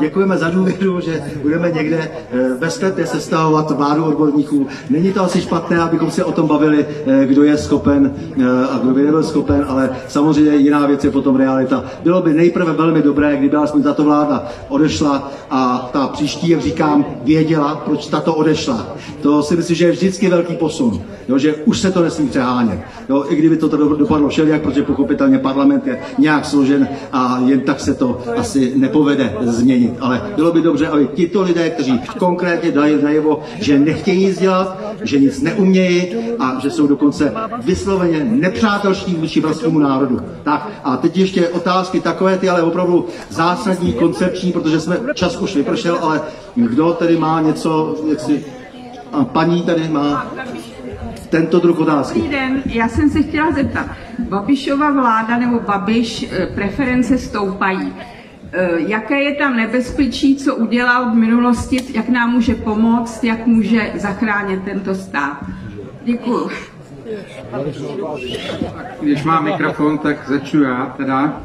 děkujeme za důvěru, že budeme někde e, ve sklepě sestavovat vládu odborníků. Není to asi špatné, abychom se o tom bavili, kdo je schopen a kdo by nebyl schopen, ale samozřejmě jiná věc je potom realita. Bylo by nejprve velmi dobré, kdyby aspoň tato vláda odešla a ta příští, jak říkám, věděla, proč tato odešla. To si myslím, že je vždycky velký posun, jo, že už se to nesmí přehánět. Jo, I kdyby to dopadlo všelijak, protože pochopitelně parlament je nějak složen a jen tak se to asi nepovede změnit. Ale bylo by dobře, aby tito lidé, kteří konkrétně dají najevo, že nechtějí nic dělat, že nic neumějí a že jsou dokonce vysloveně nepřátelští vůči vlastnímu národu. Tak a teď ještě otázky takové ty, ale opravdu zásadní, koncepční, protože jsme čas už vypršel, ale kdo tedy má něco, jak si, a paní tady má tento druh otázky. Dobrý den, já jsem se chtěla zeptat. Babišova vláda nebo Babiš eh, preference stoupají. Eh, Jaké je tam nebezpečí, co udělal v minulosti, jak nám může pomoct, jak může zachránit tento stát? Děkuju. Když má mikrofon, tak začnu já teda.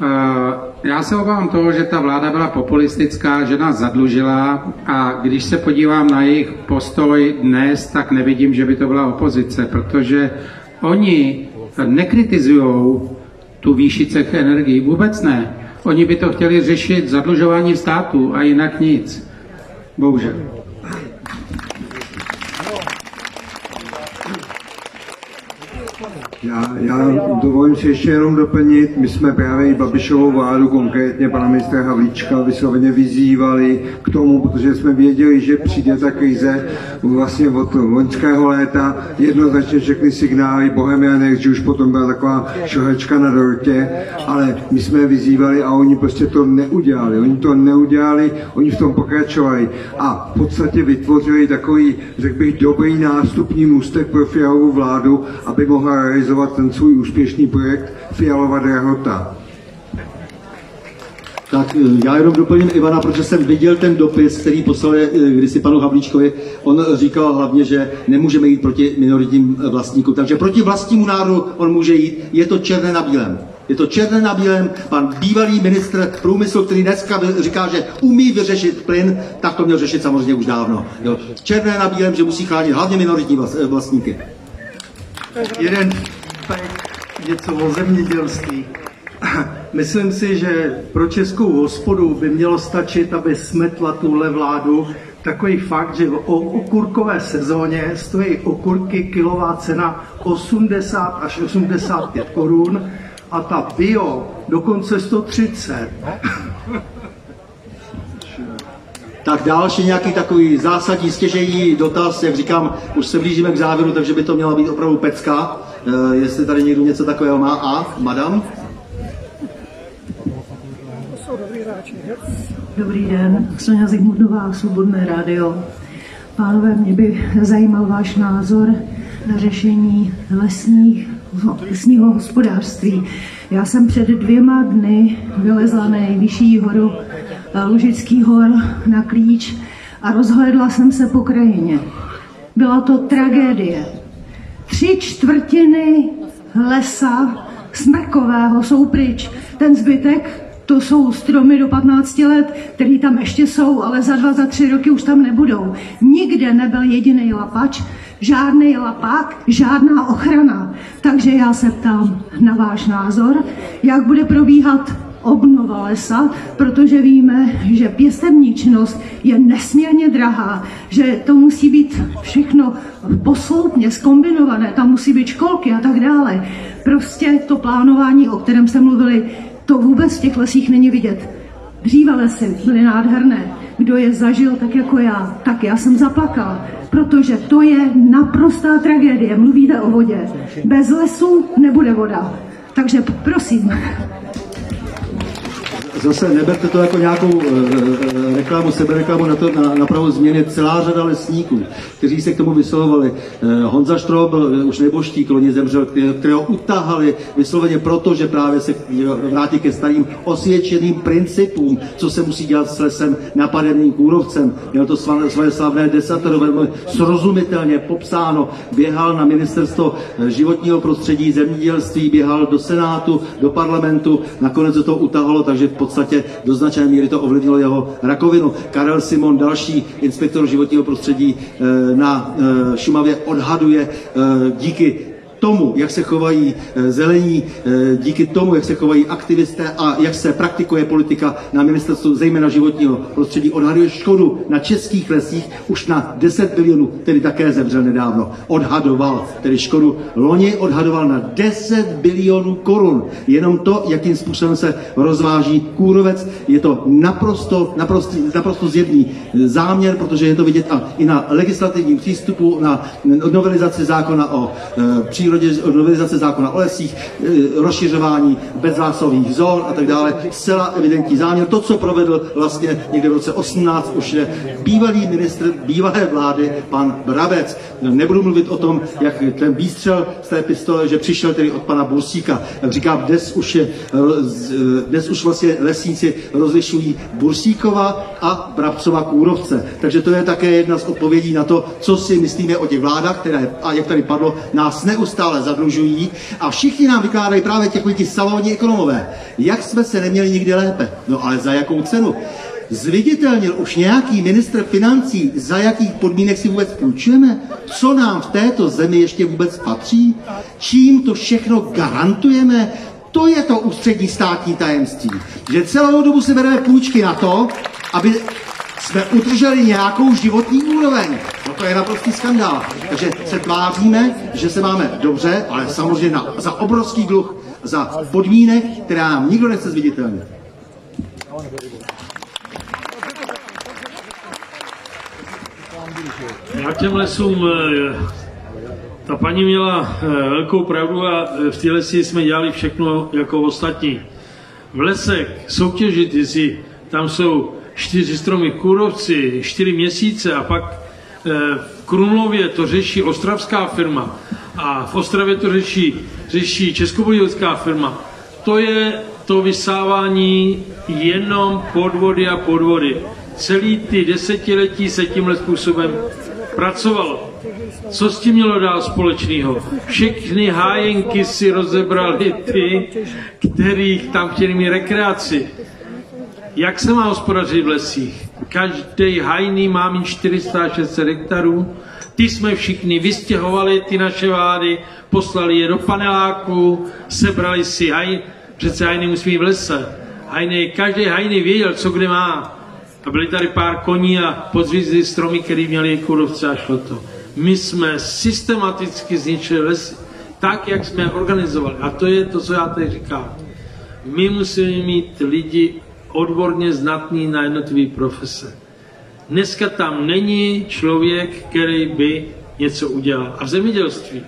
Eh, Já se obávám toho, že ta vláda byla populistická, že nás zadlužila a když se podívám na jejich postoj dnes, tak nevidím, že by to byla opozice, protože oni nekritizují tu výši cech energií, vůbec ne. Oni by to chtěli řešit zadlužováním státu a jinak nic. Bohužel. Já, já dovolím si ještě jenom doplnit, my jsme právě i Babišovou vládu, konkrétně pana ministra Havlíčka, vysloveně vyzývali k tomu, protože jsme věděli, že přijde ta krize vlastně od loňského léta, jednoznačně všechny signály, Bohemian Energy už potom byla taková šohečka na dortě, ale my jsme vyzývali a oni prostě to neudělali, oni to neudělali, oni v tom pokračovali a v podstatě vytvořili takový, řekl bych, dobrý nástupní můstek pro Fialovou vládu, aby mohla realizovat ten svůj úspěšný projekt Fialova drahota. Tak eh, já jenom doplním Ivana, protože jsem viděl ten dopis, který poslal eh, kdysi panu Havlíčkovi. On říkal hlavně, že nemůžeme jít proti minoritním eh, vlastníkům. Takže proti vlastnímu národu on může jít. Je to černé na bílém. Je to černé na bílém. Pan bývalý ministr průmyslu, který dneska říká, že umí vyřešit plyn, tak to měl řešit samozřejmě už dávno. Jo. Černé na bílém, že musí chránit hlavně minoritní vlast- vlastníky. jeden tak něco o zemědělství. Myslím si, že pro českou hospodu by mělo stačit, aby smetla tuhle vládu takový fakt, že o okurkové sezóně stojí okurky kilová cena 80 až 85 korun a ta bio dokonce 130. Tak další nějaký takový zásadní stěžejí dotaz, jak říkám, už se blížíme k závěru, takže by to měla být opravdu pecka. E, jestli tady někdo něco takového má. A, madam? Dobrý den, Sonja Zigmundová, Svobodné rádio. Pánové, mě by zajímal váš názor na řešení lesních, lesního hospodářství. Já jsem před dvěma dny vylezla na nejvyšší horu eh, Lužický hor na klíč a rozhledla jsem se po krajině. Byla to tragédie. Tři čtvrtiny lesa smrkového jsou pryč. Ten zbytek to jsou stromy do 15 let, které tam ještě jsou, ale za dva, za tři roky už tam nebudou. Nikde nebyl jediný lapač, žádný lapák, žádná ochrana. Takže já se ptám na váš názor, jak bude probíhat obnova lesa, protože víme, že pěstební činnost je nesmírně drahá, že to musí být všechno posloupně, skombinované, tam musí být školky a tak dále. Prostě to plánování, o kterém jste mluvili, to vůbec v těch lesích není vidět. Dříve lesy byly nádherné. Kdo je zažil tak jako já, tak já jsem zaplakala, protože to je naprostá tragédie. Mluvíte o vodě. Bez lesů nebude voda. Takže prosím, zase neberte to jako nějakou e, reklamu, sebereklamu na, to, na, na pravou změny. Celá řada lesníků, kteří se k tomu vyslovovali. E, Honza Štrobl, e, už neboštík, loni zemřel, kterého utahali vysloveně proto, že právě se vrátí ke starým osvědčeným principům, co se musí dělat s lesem napadeným kůrovcem. Měl to svoje slavné desatero velmi srozumitelně popsáno. Běhal na ministerstvo životního prostředí, zemědělství, běhal do Senátu, do parlamentu, nakonec se to utahalo, takže v podstatě do značné míry to ovlivnilo jeho rakovinu. Karel Simon, další inspektor životního prostředí eh, na eh, Šumavě, odhaduje eh, díky tomu, jak se chovají eh, zelení, eh, díky tomu, jak se chovají aktivisté a jak se praktikuje politika na ministerstvu zejména životního prostředí, odhaduje škodu na českých lesích už na 10 bilionů, tedy také zemřel nedávno. Odhadoval, tedy škodu loni odhadoval na 10 bilionů korun. Jenom to, jakým způsobem se rozváží kůrovec, je to naprosto, naprosto, naprosto zjevný záměr, protože je to vidět a i na legislativním přístupu, na novelizaci zákona o e, přírodě, novelizace zákona o lesích, e, rozšiřování bezzásových zón a tak dále. Zcela evidentní záměr. To, co provedl vlastně někde v roce 18, už je bývalý ministr bývalé vlády, pan Brabec. Nebudu mluvit o tom, jak ten výstřel z té pistole, že přišel tedy od pana Bursíka. Jak říkám, dnes už, je, e, dnes už vlastně lesníci rozlišují Bursíkova a Brabcova kůrovce. Takže to je také jedna z odpovědí na to, co si myslíme o těch vládách, které, a jak tady padlo, nás neustále neustále zadlužují a všichni nám vykládají právě těch ti salonní ekonomové. Jak jsme se neměli nikdy lépe? No ale za jakou cenu? Zviditelnil už nějaký ministr financí, za jakých podmínek si vůbec půjčujeme? Co nám v této zemi ještě vůbec patří? Čím to všechno garantujeme? To je to ústřední státní tajemství. Že celou dobu si bereme půjčky na to, aby jsme udrželi nějakou životní úroveň. No to je naprostý skandál. Takže se tváříme, že se máme dobře, ale samozřejmě na, za obrovský dluh, za podmínek, které nám nikdo nechce zviditelnit. Já těm lesům, eh, ta paní měla eh, velkou pravdu a eh, v té lesi jsme dělali všechno jako ostatní. V lesech soutěžit, jestli tam jsou čtyři stromy kůrovci, čtyři měsíce a pak eh, v Krumlově to řeší ostravská firma a v Ostravě to řeší, řeší českobudějovská firma. To je to vysávání jenom podvody a podvody. Celý ty desetiletí se tímhle způsobem pracovalo. Co s tím mělo dál společného? Všechny hájenky si rozebrali ty, kterých tam chtěli mít rekreaci. Jak se má hospodařit v lesích? Každý hajný má mít 400-600 hektarů. Ty jsme všichni vystěhovali, ty naše vlády, poslali je do paneláku, sebrali si haj, přece hajny musí mít v lese. Hajny, každý hajný věděl, co kde má. A byli tady pár koní a podřízli stromy, které měli kurovce a šlo to. My jsme systematicky zničili lesy, tak, jak jsme organizovali. A to je to, co já tady říkám. My musíme mít lidi odborně znatný na jednotlivé profese. Dneska tam není člověk, který by něco udělal. A v zemědělství,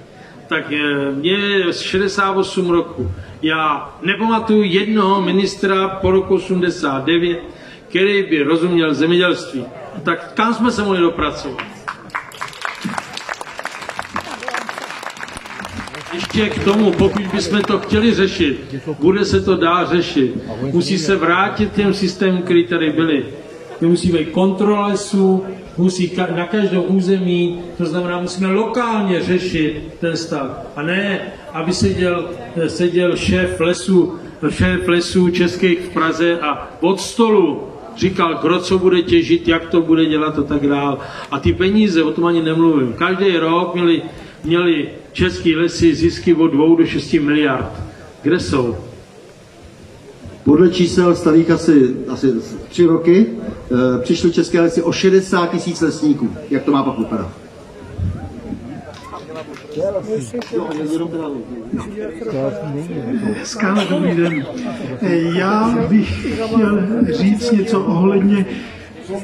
tak eh, mě je 68 roku. Já nepamatuju jednoho ministra po roku 89, který by rozuměl zemědělství. Tak kam jsme se mohli dopracovat? Ještě k tomu, pokud bychom to chtěli řešit, bude se to dá řešit. Musí se vrátit těm systémům, které tady byly. My musíme kontrola lesů, musí na každém území, to znamená, musíme lokálně řešit ten stav. A ne, aby seděl, seděl šéf lesů, šéf lesů českých v Praze a od stolu říkal, kdo co bude těžit, jak to bude dělat a tak dál. A ty peníze, o tom ani nemluvím. Každý rok měli, měli české lesy zisky od 2 do 6 miliard. Kde jsou? Podle čísel starých asi, asi tři roky e, přišly české lesy o 60 tisíc lesníků. Jak to má pak vypadat? Hezká, dobrý den. Já bych chtěl říct něco ohledně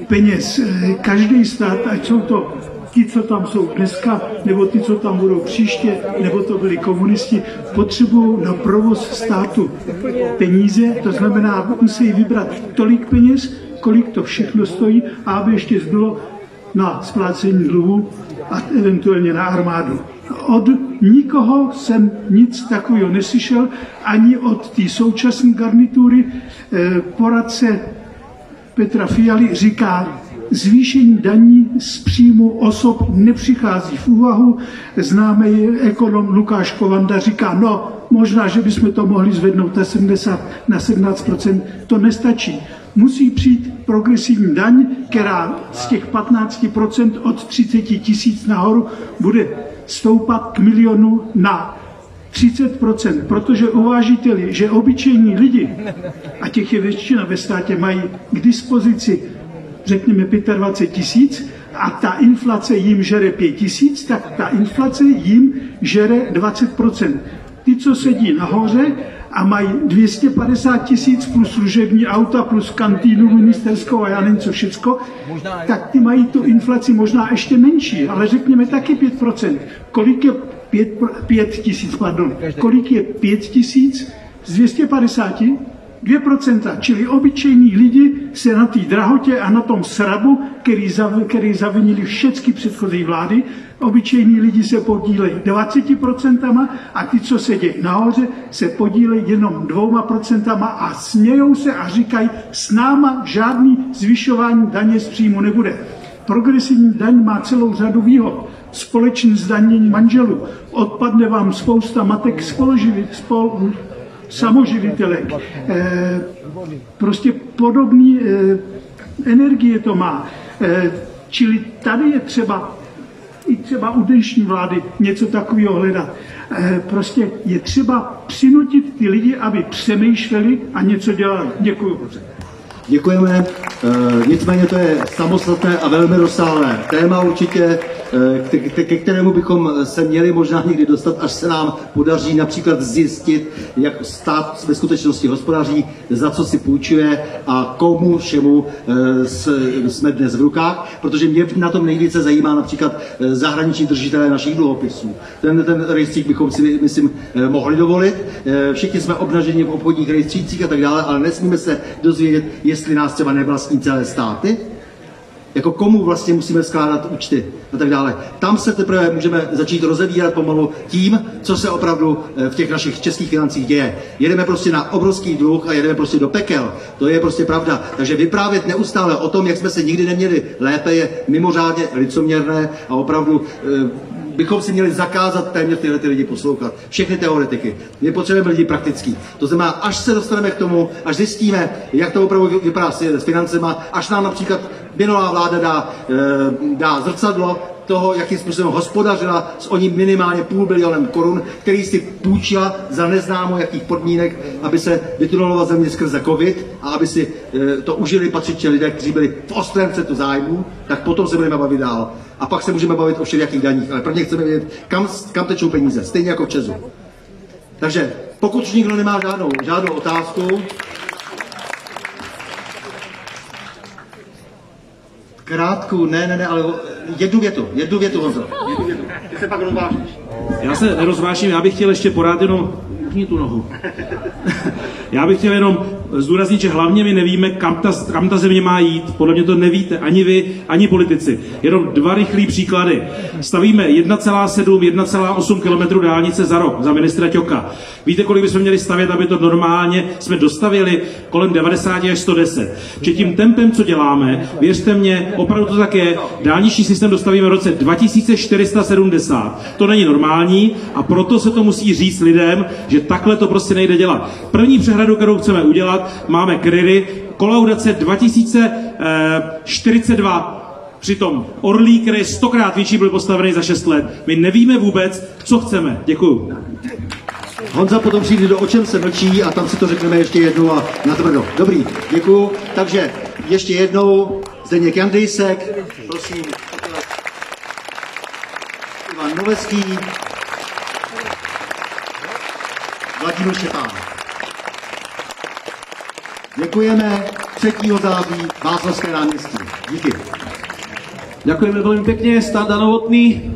peněz. Každý stát, ať jsou to ti, co tam jsou dneska, nebo ty, co tam budou příště, nebo to byli komunisti, potřebují na provoz státu peníze, to znamená, musí vybrat tolik peněz, kolik to všechno stojí, a aby ještě zbylo na splácení dluhu a eventuálně na armádu. Od nikoho jsem nic takového neslyšel, ani od té současné garnitury. Eh, Poradce Petra Fialy říká, zvýšení daní z příjmu osob nepřichází v úvahu. Známý ekonom Lukáš Kovanda říká, no možná, že bychom to mohli zvednout na 70, na 17% to nestačí. Musí přijít progresivní daň, která z těch 15% od 30 tisíc nahoru bude stoupat k milionu na 30%, protože uvážíte-li, že obyčejní lidi, a těch je většina ve státě, mají k dispozici řekněme 25 tisíc a ta inflace jim žere 5 tisíc, tak ta inflace jim žere 20%. Ty, co sedí nahoře a mají 250 tisíc plus služební auta, plus kantýnu ministerskou a já nevím co všecko, tak ty mají tu inflaci možná ještě menší, ale řekněme taky 5%. Kolik je 5, 5 tisíc, pardon, kolik je 5 tisíc z 250? 2%, čili obyčejní lidi se na té drahotě a na tom srabu, který, zav, který zavinili všechny předchozí vlády, obyčejní lidi se podílejí 20% a ty, co sedějí nahoře, se podílejí jenom dvouma procentama a smějou se a říkají, s náma žádný zvyšování daně z příjmu nebude. Progresivní daň má celou řadu výhod. Společné zdanění manželů. Odpadne vám spousta matek spoluživit, spolu, samoživitelek. E, prostě podobný e, energie to má. E, čili tady je třeba i třeba u dnešní vlády něco takového hledat. Prostě je třeba přinutit ty lidi, aby přemýšleli a něco dělali. Děkuji. Děkujeme. Nicméně to je samostatné a velmi rozsáhlé téma určitě, ke kterému bychom se měli možná někdy dostat, až se nám podaří například zjistit, jak stát ve skutečnosti hospodaří, za co si půjčuje a komu všemu e, jsme dnes v rukách, protože mě na tom nejvíce zajímá například zahraniční držitelé našich dluhopisů. Ten, ten rejstřík bychom si, myslím, mohli dovolit. Všichni jsme obnaženi v obchodních rejstřících a tak dále, ale nesmíme se dozvědět, jestli nás třeba nevlastní celé státy, jako komu vlastně musíme skládat účty a tak dále. Tam se teprve můžeme začít rozevírat pomalu tím, co se opravdu eh, v těch našich českých financích děje. Jedeme prostě na obrovský dluh a jedeme prostě do pekel. To je prostě pravda. Takže vyprávět neustále o tom, jak jsme se nikdy neměli lépe, je mimořádně licoměrné a opravdu eh, bychom si měli zakázat téměř tyhle ty lidi poslouchat. Všechny teoretiky. My potřebujeme lidi praktický. To znamená, až se dostaneme k tomu, až zjistíme, jak to opravdu vypadá s, financema, až nám například minulá vláda dá, e, dá zrcadlo toho, jakým způsobem hospodařila s oním minimálně půl bilionem korun, který si půjčila za neznámo jakých podmínek, aby se vytunelovala země skrze covid a aby si e, to užili patřičně lidé, kteří byli v ostrém střetu zájmu, tak potom se budeme bavit dál. A pak se můžeme bavit o všelijakých daních, ale prvně chceme vědět, kam, kam tečou peníze, stejně jako v Česu. Takže pokud už nikdo nemá žádnou, žádnou otázku, krátkou, ne, ne, ne, ale jednu větu, jednu větu, Honzo. Jednu větu. Ty se pak rozvážíš. Já se nerozvážím, já bych chtěl ještě porád jenom Uhni tu nohu. Já bych chtěl jenom zdůraznit, že hlavně my nevíme, kam ta, kam ta země má jít. Podle mě to nevíte ani vy, ani politici. Jenom dva rychlé příklady. Stavíme 1,7, 1,8 km dálnice za rok, za ministra Ťoka. Víte, kolik bychom měli stavět, aby to normálně jsme dostavili kolem 90 až 110. Že tím tempem, co děláme, věřte mě, opravdu to tak je, dálniční systém dostavíme v roce 2470. To není normální a proto se to musí říct lidem, že takhle to prostě nejde dělat. První přehradu, kterou chceme udělat, máme kryry, kolaudace 2042, Přitom Orlí, který je stokrát větší, byl postavený za 6 let. My nevíme vůbec, co chceme. Děkuju. Honza potom přijde do O čem se mlčí a tam si to řekneme ještě jednou a natvrdo. Dobrý, děkuju. Takže ještě jednou Zdeněk Jandejsek, prosím. Ivan Novecký, Vladimír Štěpán. Děkujeme 3. září Václavské náměstí. Díky. Ďakujeme veľmi pekne, Standa Novotný.